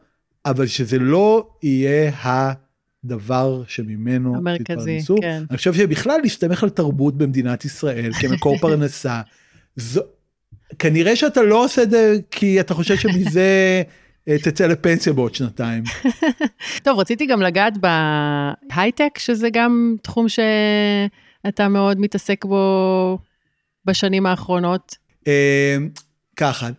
אבל שזה לא יהיה הדבר שממנו המרכזי, תתפרנסו. כן. אני חושב שבכלל להסתמך על תרבות במדינת ישראל כמקור פרנסה, זו, כנראה שאתה לא עושה את זה כי אתה חושב שמזה אה, תצא לפנסיה בעוד שנתיים. *laughs* טוב, רציתי גם לגעת בהייטק, שזה גם תחום שאתה מאוד מתעסק בו בשנים האחרונות. אה, ככה,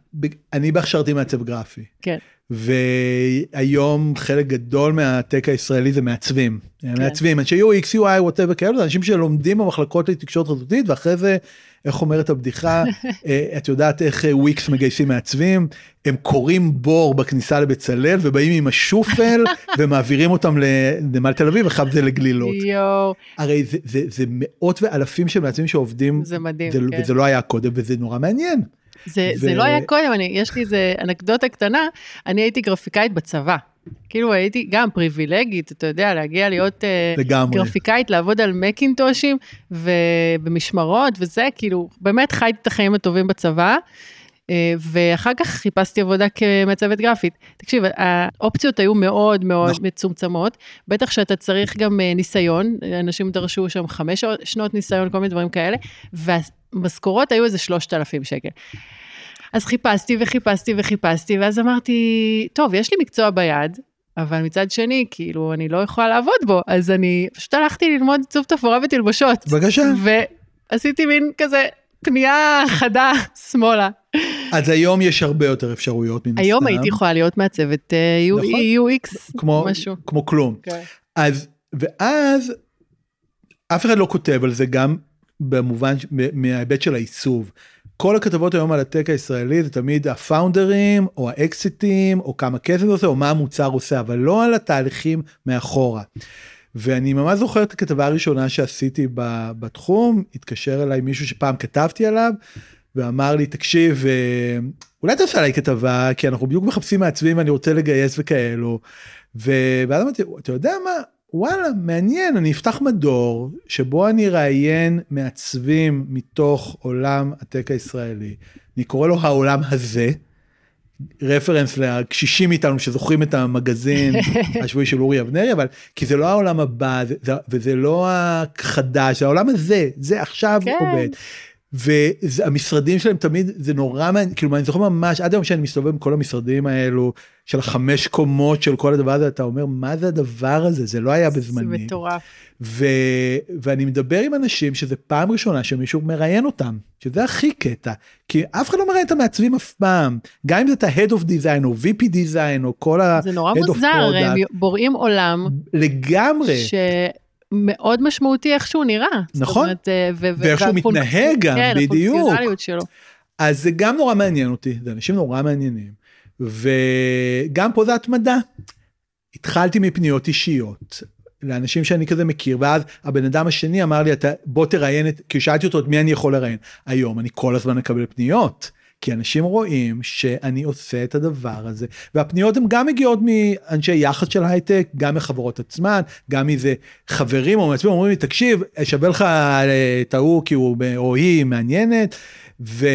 אני בהכשרתי מעצב גרפי, כן. והיום חלק גדול מהטק הישראלי זה מעצבים. מעצבים, אנשי UX, UI, whatever כאלו, זה אנשים שלומדים במחלקות לתקשורת חזותית, ואחרי זה, איך אומרת הבדיחה, אה, את יודעת איך אה, וויקס מגייסים מעצבים, הם קוראים בור בכניסה לבצלאל ובאים עם השופל *laughs* ומעבירים אותם לנמל תל אביב, ואחר זה לגלילות. יואו, הרי זה, זה, זה מאות ואלפים של מעצבים שעובדים, זה מדהים, זה, כן. וזה לא היה קודם, וזה נורא מעניין. זה, ו- זה לא היה קודם, אני, יש לי איזה אנקדוטה קטנה, אני הייתי גרפיקאית בצבא. כאילו הייתי גם פריבילגית, אתה יודע, להגיע להיות אה, לגמרי. גרפיקאית, לעבוד על מקינטושים ובמשמרות וזה, כאילו, באמת חייתי את החיים הטובים בצבא. אה, ואחר כך חיפשתי עבודה כמצבת גרפית. תקשיב, האופציות היו מאוד מאוד נכון. מצומצמות, בטח שאתה צריך גם אה, ניסיון, אנשים דרשו שם חמש שנות ניסיון, כל מיני דברים כאלה, והמשכורות היו איזה 3,000 שקל. אז חיפשתי וחיפשתי וחיפשתי, ואז אמרתי, טוב, יש לי מקצוע ביד, אבל מצד שני, כאילו, אני לא יכולה לעבוד בו, אז אני פשוט הלכתי ללמוד עיצוב תפאורה ותלבושות. בבקשה. ועשיתי מין כזה פנייה חדה שמאלה. אז היום יש הרבה יותר אפשרויות מן היום הסתם. הייתי יכולה להיות מעצבת אה, U- נכון. UX, כמו, משהו. כמו כלום. כן. אז, ואז, אף אחד לא כותב על זה גם במובן, מההיבט של העיצוב. כל הכתבות היום על הטק הישראלי זה תמיד הפאונדרים, או האקסיטים, או כמה כסף עושה, או מה המוצר עושה, אבל לא על התהליכים מאחורה. ואני ממש זוכר את הכתבה הראשונה שעשיתי בתחום, התקשר אליי מישהו שפעם כתבתי עליו, ואמר לי, תקשיב, אה, אולי תעשה עליי כתבה, כי אנחנו בדיוק מחפשים מעצבים, אני רוצה לגייס וכאלו. ואז אמרתי, אתה יודע מה, וואלה, מעניין, אני אפתח מדור, שבו אני אראיין מעצבים מתוך עולם הטק הישראלי. אני קורא לו העולם הזה. רפרנס לקשישים איתנו שזוכרים את המגזין *laughs* השבועי של אורי אבנרי אבל כי זה לא העולם הבא זה, זה, וזה לא החדש העולם הזה זה עכשיו כן. עובד. והמשרדים שלהם תמיד זה נורא מעניין כאילו אני זוכר ממש עד היום שאני מסתובב עם כל המשרדים האלו של החמש קומות של כל הדבר הזה אתה אומר מה זה הדבר הזה זה לא היה זה בזמני. מטורף. ו... ואני מדבר עם אנשים שזה פעם ראשונה שמישהו מראיין אותם, שזה הכי קטע, כי אף אחד לא מראיין את המעצבים אף פעם, גם אם זה את ה-Head of Design או VP Design או כל ה... זה נורא Head of מוזר, הם Product. בוראים עולם לגמרי, שמאוד משמעותי איך שהוא נראה. נכון. אומרת, אה, ו- ואיך שהוא מתנהג גם, כן, בדיוק. הפונקציונליות שלו. אז זה גם נורא מעניין אותי, זה אנשים נורא מעניינים, וגם פה זה התמדה. התחלתי מפניות אישיות. לאנשים שאני כזה מכיר ואז הבן אדם השני אמר לי אתה בוא תראיין את כי שאלתי אותו את מי אני יכול לראיין היום אני כל הזמן מקבל פניות כי אנשים רואים שאני עושה את הדבר הזה והפניות הן גם מגיעות מאנשי יח"צ של הייטק גם מחברות עצמן גם מזה חברים או מעצבים אומרים לי תקשיב שווה לך אה, את ההוא כי הוא או היא מעניינת. ו...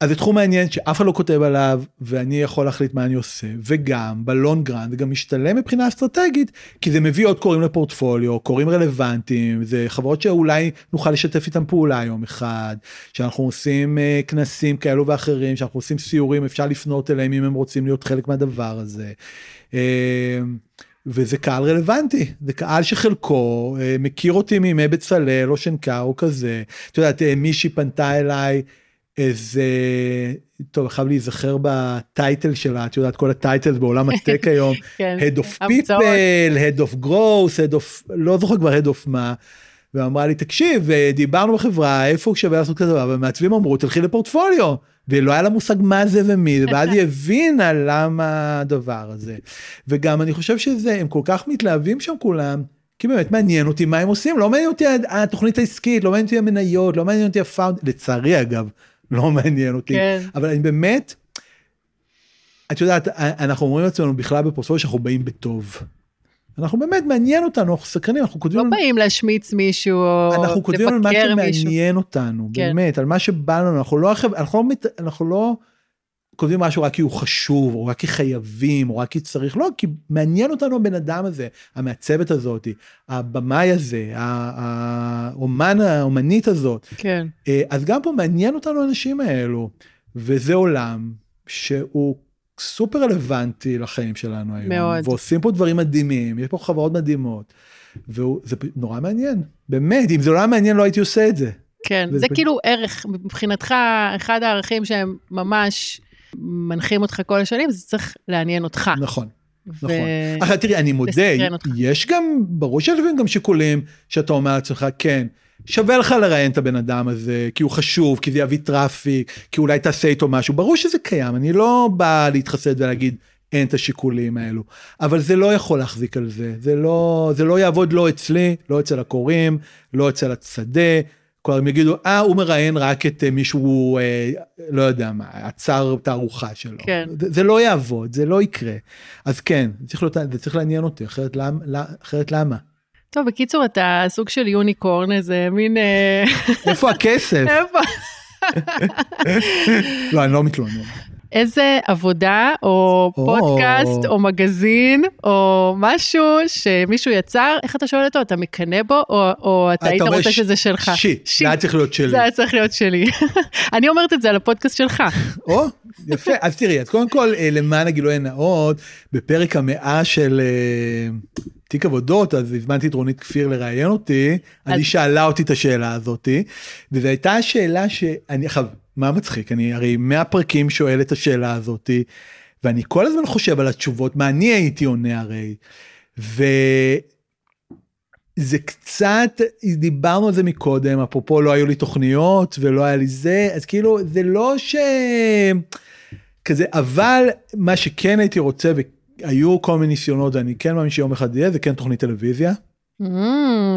אז זה תחום מעניין שאף אחד לא כותב עליו ואני יכול להחליט מה אני עושה וגם ב long run זה גם משתלם מבחינה אסטרטגית כי זה מביא עוד קוראים לפורטפוליו קוראים רלוונטיים זה חברות שאולי נוכל לשתף איתם פעולה יום אחד שאנחנו עושים uh, כנסים כאלו ואחרים שאנחנו עושים סיורים אפשר לפנות אליהם אם הם רוצים להיות חלק מהדבר הזה. Uh, וזה קהל רלוונטי זה קהל שחלקו uh, מכיר אותי מימי בצלאל או שנקר או כזה את יודעת uh, מישהי פנתה אליי. איזה, טוב, חייב להיזכר בטייטל שלה, את יודעת, כל הטייטל בעולם הטק היום, *laughs* כן. Head of המצאות. People, Head of Growth, Head of, לא זוכר כבר Head of מה. ואמרה לי, תקשיב, אה, דיברנו בחברה, איפה שווה לעשות כזה דבר, ומעצבים אמרו, תלכי לפורטפוליו. ולא היה לה מושג מה זה ומי זה, *laughs* ואז היא הבינה למה הדבר הזה. וגם אני חושב שזה, הם כל כך מתלהבים שם כולם, כי באמת מעניין אותי מה הם עושים, לא מעניין אותי התוכנית העסקית, לא מעניין אותי המניות, לא מעניין אותי הפאונד, לצערי אגב, לא מעניין אותי. כן. אבל אני באמת, את יודעת, אנחנו אומרים לעצמנו בכלל בפורטפוליו שאנחנו באים בטוב. אנחנו באמת מעניין אותנו, אנחנו סקרנים, אנחנו כותבים... לא על- באים להשמיץ מישהו, או אנחנו כותבים על מה לבקר מישהו. שמעניין אותנו, כן. באמת, על מה שבא לנו, אנחנו לא, אנחנו לא, מת- אנחנו לא כותבים משהו רק כי הוא חשוב, או רק כי חייבים, או רק כי צריך, לא, כי מעניין אותנו הבן אדם הזה, המעצבת הזאת, הבמאי הזה, האומן, האומנית הזאת. כן. אה, אז גם פה מעניין אותנו האנשים האלו, וזה עולם שהוא סופר רלוונטי לחיים שלנו היום. מאוד. ועושים פה דברים מדהימים, יש פה חברות מדהימות, וזה פ- נורא מעניין, באמת, אם זה לא היה מעניין לא הייתי עושה את זה. כן, זה פשוט- כאילו ערך, מבחינתך, אחד הערכים שהם ממש מנחים אותך כל השנים, זה צריך לעניין אותך. נכון, ו- נכון. עכשיו תראי, אני מודה. יש גם, ברור שיש גם שיקולים שאתה אומר לעצמך, כן, שווה לך לראיין את הבן אדם הזה, כי הוא חשוב, כי זה יביא traffic, כי אולי תעשה איתו משהו, ברור שזה קיים, אני לא בא להתחסד ולהגיד, אין את השיקולים האלו, אבל זה לא יכול להחזיק על זה, זה לא, זה לא יעבוד לא אצלי, לא אצל הקוראים, לא אצל השדה, כלומר הם יגידו, אה, הוא מראיין רק את אה, מישהו, אה, לא יודע מה, עצר תערוכה שלו. כן. זה, זה לא יעבוד, זה לא יקרה. אז כן, זה צריך, להיות, זה צריך לעניין אותי, אחרת, למ, לא- אחרת למה? טוב, בקיצור, אתה סוג של יוניקורן, איזה מין... אה, איפה הכסף? *laughs* איפה? לא, אני לא מתלונן. איזה עבודה, או. פודקאסט, או מגזין, או משהו שמישהו יצר, איך אתה שואל אותו? אתה מקנא בו, או, אתה היית אומר רוצה שזה שלך? שיט, זה היה צריך להיות שלי. זה היה צריך להיות שלי. *laughs* אני אומרת את זה על הפודקאסט שלך. או, יפה. אז תראי, אז קודם כל, אה, למען הגילוי הנאות, בפרק המאה של אה, תיק עבודות, אז הזמנתי את רונית כפיר לראיין אותי, אז היא שאלה אותי את השאלה הזאתי, וזו הייתה השאלה שאני, עכשיו, מה מצחיק? אני הרי 100 פרקים שואל את השאלה הזאתי, ואני כל הזמן חושב על התשובות, מה אני הייתי עונה הרי. ו... זה קצת, דיברנו על זה מקודם, אפרופו לא היו לי תוכניות ולא היה לי זה, אז כאילו זה לא ש... כזה, אבל מה שכן הייתי רוצה, והיו כל מיני ניסיונות, ואני כן מאמין שיום אחד יהיה, זה כן תוכנית טלוויזיה. Mm,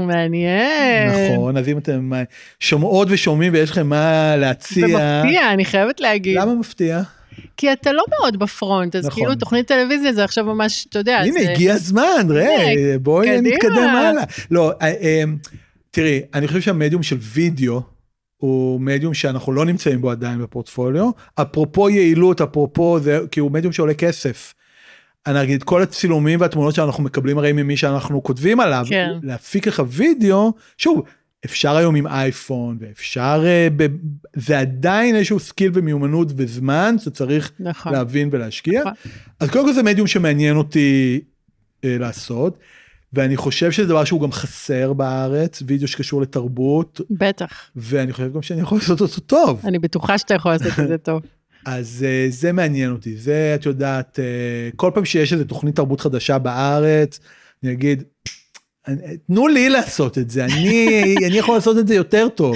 מעניין. נכון, אז אם אתם שומעות ושומעים ויש לכם מה להציע, ומפתיע, אני חייבת להגיד. למה מפתיע? כי אתה לא מאוד בפרונט, אז נכון. כאילו תוכנית טלוויזיה זה עכשיו ממש, אתה יודע, הנה זה... הגיע הזמן, ראה, בואי קדימה. נתקדם הלאה. לא, אה, אה, תראי, אני חושב שהמדיום של וידאו הוא מדיום שאנחנו לא נמצאים בו עדיין בפורטפוליו, אפרופו יעילות, אפרופו זה, כי הוא מדיום שעולה כסף. אני אגיד, כל הצילומים והתמונות שאנחנו מקבלים הרי ממי שאנחנו כותבים עליו, כן. להפיק לך וידאו, שוב, אפשר היום עם אייפון, ואפשר, אה, ב, זה עדיין איזשהו skill ומיומנות וזמן שצריך נכון. להבין ולהשקיע. נכון. אז קודם כל זה מדיום שמעניין אותי אה, לעשות, ואני חושב שזה דבר שהוא גם חסר בארץ, וידאו שקשור לתרבות, בטח. ואני חושב גם שאני יכול לעשות אותו טוב. אני בטוחה שאתה יכול לעשות את זה טוב. אז אה, זה מעניין אותי, זה את יודעת, אה, כל פעם שיש איזה תוכנית תרבות חדשה בארץ, אני אגיד, תנו לי לעשות את זה, אני, *laughs* אני יכול לעשות את זה יותר טוב.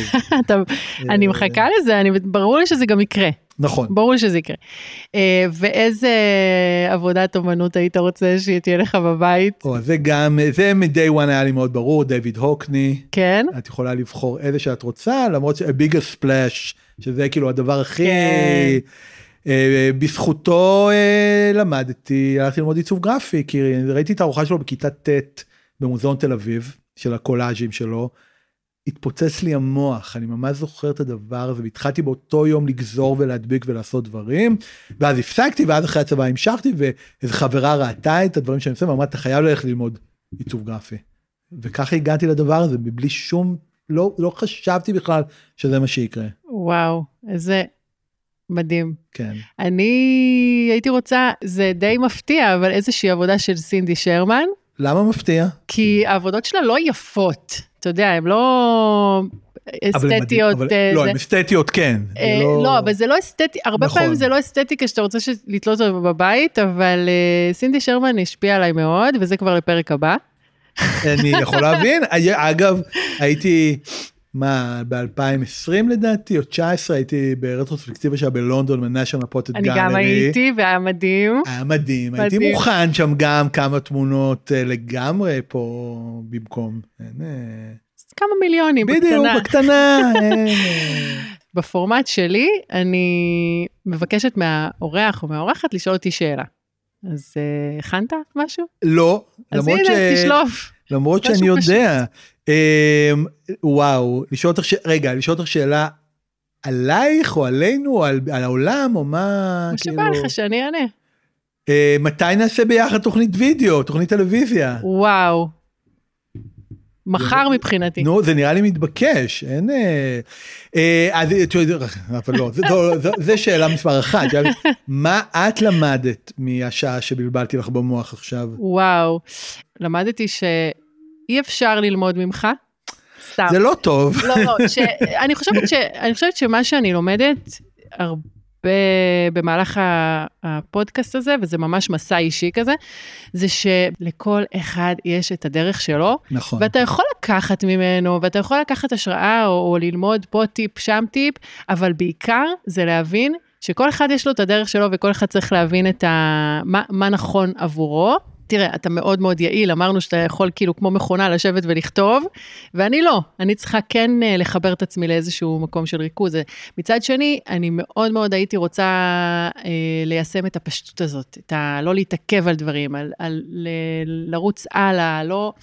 אני אה, מחכה לזה, אני- ברור לי שזה גם יקרה. נכון. ברור לי שזה יקרה. אה, ואיזה עבודת אומנות היית רוצה שתהיה לך בבית? או, זה גם, זה מ-day one היה לי מאוד ברור, דיוויד הוקני, כן? את יכולה לבחור איזה שאת רוצה, למרות ש-a bigger splash, שזה כאילו הדבר הכי... כן. אה, בזכותו למדתי, הלכתי ללמוד עיצוב גרפי, כי ראיתי את הארוחה שלו בכיתה ט' במוזיאון תל אביב, של הקולאז'ים שלו. התפוצץ לי המוח, אני ממש זוכר את הדבר הזה, והתחלתי באותו יום לגזור ולהדביק ולעשות דברים, ואז הפסקתי, ואז אחרי הצבא המשכתי, ואיזו חברה ראתה את הדברים שאני עושה, ואמרה, אתה חייב ללכת ללמוד עיצוב גרפי. וככה הגעתי לדבר הזה, מבלי שום, לא, לא חשבתי בכלל שזה מה שיקרה. וואו, איזה מדהים. כן. אני הייתי רוצה, זה די מפתיע, אבל איזושהי עבודה של סינדי שרמן, למה מפתיע? כי העבודות שלה לא יפות. אתה יודע, הן לא... אבל אסתטיות. אבל- אה, לא, הן אסתטיות כן. אה, לא, אבל זה לא אסתטי, הרבה נכון. פעמים זה לא אסתטיקה שאתה רוצה לתלות אותה בבית, אבל אה, סינדי שרמן השפיעה עליי מאוד, וזה כבר לפרק הבא. אני יכול להבין. היה- *laughs* אגב, הייתי, מה, ב-2020 לדעתי, או 19, הייתי ברטרוספקטיבה שלה בלונדון, בניישנל פוטד אני גם הייתי, והיה מדהים. היה מדהים, הייתי. מוכן שם גם כמה תמונות אה, לגמרי פה במקום. אין, אה, כמה מיליונים, בדיוק, בקטנה. בקטנה. *laughs* אין, אה. בפורמט שלי, אני מבקשת מהאורח או מהאורחת לשאול אותי שאלה. אז הכנת משהו? לא, אז למרות ש... הנה, תשלוף. למרות שאני. יודע. אמ, וואו, לשאול אותך. רגע, לשאול אותך שאלה עלייך או עלינו או על, על העולם או מה, מה שבא לך שאני אענה. אה, מתי נעשה ביחד תוכנית וידאו, תוכנית טלוויזיה? וואו. מחר מבחינתי. נו, זה נראה לי מתבקש, אין... אה, אה, אז יודע, אבל לא, זה, לא, זה, שאלה מספר אחת. מה את למדת מהשעה שבלבלתי לך במוח עכשיו? וואו. למדתי שאי אפשר ללמוד ממך. סתם. זה לא טוב. לא, לא. אני, חושבת ש... אני חושבת שמה שאני לומדת הרבה במהלך ה- הפודקאסט הזה, וזה ממש מסע אישי כזה, זה שלכל אחד יש את הדרך שלו, נכון. ואתה יכול לקחת ממנו, ואתה יכול לקחת השראה או, או ללמוד פה טיפ, שם טיפ, אבל בעיקר זה להבין שכל אחד יש לו את הדרך שלו, וכל אחד צריך להבין את ה... מה, מה נכון עבורו. תראה, אתה מאוד מאוד יעיל, אמרנו שאתה יכול כאילו כמו מכונה לשבת ולכתוב, ואני לא, אני צריכה כן אה, לחבר את עצמי לאיזשהו מקום של ריכוז. אה, מצד שני, אני מאוד מאוד הייתי רוצה אה, ליישם את הפשטות הזאת, את ה... לא להתעכב על דברים, על, על ל, לרוץ הלאה, לא...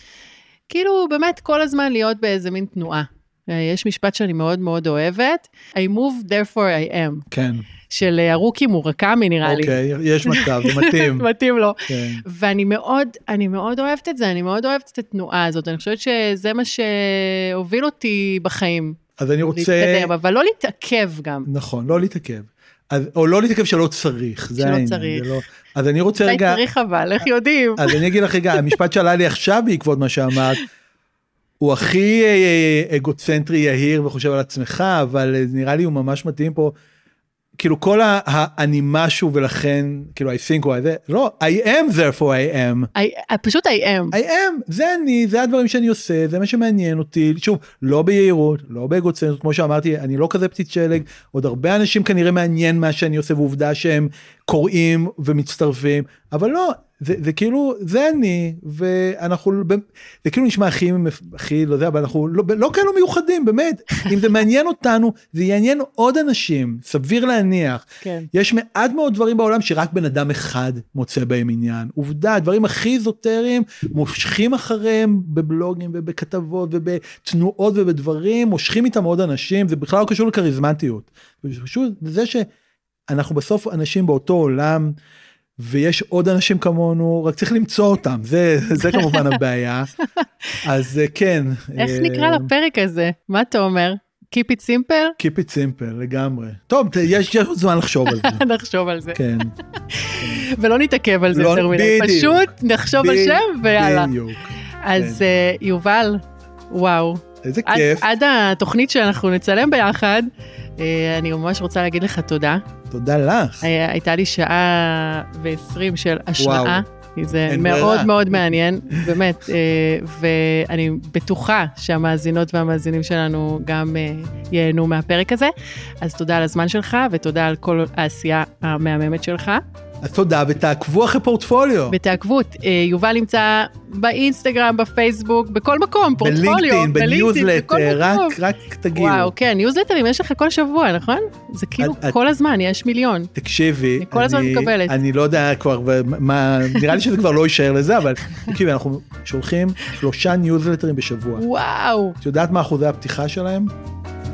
כאילו, באמת כל הזמן להיות באיזה מין תנועה. אה, יש משפט שאני מאוד מאוד אוהבת, I move, therefore I am, כן, של אה, הרוקי מורקמי נראה לי. אוקיי, יש *laughs* מצב, זה מתאים. מתאים לו. כן. ואני מאוד, אני מאוד אוהבת את זה, אני מאוד אוהבת את התנועה הזאת, אני חושבת שזה מה שהוביל אותי בחיים, אז אני רוצה... להתקדם, אבל לא להתעכב גם. נכון, לא להתעכב. אז, או לא להתעכב שלא צריך, זה שלא העניין. צריך. זה לא... אז אני רוצה אולי רגע, צריך אבל, איך יודעים? אז אני אגיד לך רגע, המשפט שעלה לי עכשיו בעקבות מה שאמרת, הוא הכי אה, אגוצנטרי יהיר וחושב על עצמך, אבל אה, נראה לי הוא ממש מתאים פה. כאילו כל ה- ה"אני משהו ולכן כאילו I think או זה לא I am therefore I am I- פשוט I am. I am זה אני זה הדברים שאני עושה זה מה שמעניין אותי שוב לא ביהירות לא באגוצנטריות כמו שאמרתי אני לא כזה פציץ שלג עוד הרבה אנשים כנראה מעניין מה שאני עושה ועובדה שהם קוראים ומצטרפים אבל לא זה, זה כאילו זה אני ואנחנו זה כאילו נשמע הכי הכי לא יודע אבל אנחנו לא, לא כאלו מיוחדים באמת *laughs* אם זה מעניין אותנו זה יעניין עוד אנשים סביר להניח כן. יש מעט מאוד דברים בעולם שרק בן אדם אחד מוצא בהם עניין. עובדה, הדברים הכי איזוטריים מושכים אחריהם בבלוגים ובכתבות ובתנועות ובדברים, מושכים איתם עוד אנשים, זה בכלל לא קשור לכריזמטיות. זה פשוט זה שאנחנו בסוף אנשים באותו עולם. ויש עוד אנשים כמונו, רק צריך למצוא אותם, זה, זה כמובן הבעיה. *laughs* אז אה, כן. איך אה, נקרא לפרק הזה? מה אתה אומר? Keep it simple? Keep it simple לגמרי. טוב, יש עוד זמן לחשוב על זה. *laughs* נחשוב על זה. כן. *laughs* ולא נתעכב על זה לא- יותר מדי. פשוט נחשוב על שם ויאללה. בדיוק. אז אה, יובל, וואו. איזה עד- כיף. עד התוכנית שאנחנו נצלם ביחד, אה, אני ממש רוצה להגיד לך תודה. תודה לך. היה- הייתה לי שעה ועשרים של השראה. זה אין מאוד ברירה. מאוד מעניין, באמת, אה, ואני בטוחה שהמאזינות והמאזינים שלנו גם אה, ייהנו מהפרק הזה. אז תודה על הזמן שלך, ותודה על כל העשייה המהממת שלך. אז תודה ותעקבו אחרי פורטפוליו. ותעקבו, אה, יובל נמצא באינסטגרם, בפייסבוק, בכל מקום, פורטפוליו, בלינקדאין, בניוזלטר. רק רק תגידו. וואו, כן, ניוזלטרים יש לך כל שבוע, נכון? זה כאילו את- כל הזמן, יש מיליון. תקשיבי, אני כל הזמן מקבלת. אני לא יודע כבר מה, נראה לי שזה כבר לא יישאר לזה, אבל תקשיבי, אנחנו שולחים שלושה ניוזלטרים בשבוע. וואו, את יודעת מה אחוזי הפתיחה שלהם?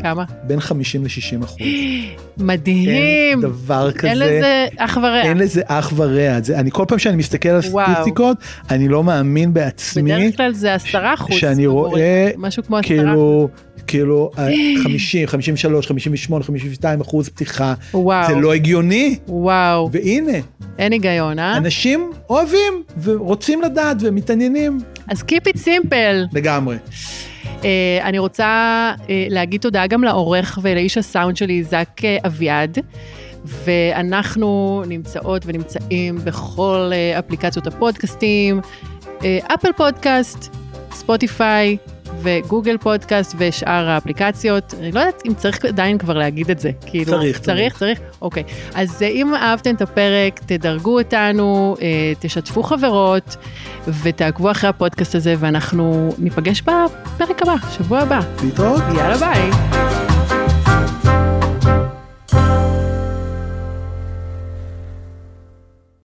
כמה? בין 50 ל-60 אחוז. *gasps* מדהים. אין דבר כזה. אין לזה אח ורע. אין לזה אח ורע. זה, אני כל פעם שאני מסתכל על וואו. הסטטיסטיקות, אני לא מאמין בעצמי. בדרך כלל זה עשרה אחוז. שאני רואה, משהו כמו עשרה כאילו, כאילו, ה- 50, 53, 58, 52 אחוז פתיחה. וואו, זה לא הגיוני. וואו, והנה, אין היגיון, אה? אנשים אוהבים ורוצים לדעת ומתעניינים אז Keep it simple. לגמרי. אני רוצה להגיד תודה גם לעורך ולאיש הסאונד שלי, זק אביעד. ואנחנו נמצאות ונמצאים בכל אפליקציות הפודקאסטים, אפל פודקאסט, ספוטיפיי, וגוגל פודקאסט ושאר האפליקציות. אני לא יודעת אם צריך עדיין כבר להגיד את זה. כאילו, צריך, צריך. צריך? אוקיי. אז אה, אם אהבתם את הפרק, תדרגו אותנו, אה, תשתפו חברות, ותעקבו אחרי הפודקאסט הזה, ואנחנו ניפגש בפרק הבא, שבוע הבא. להתראות. יאללה ביי.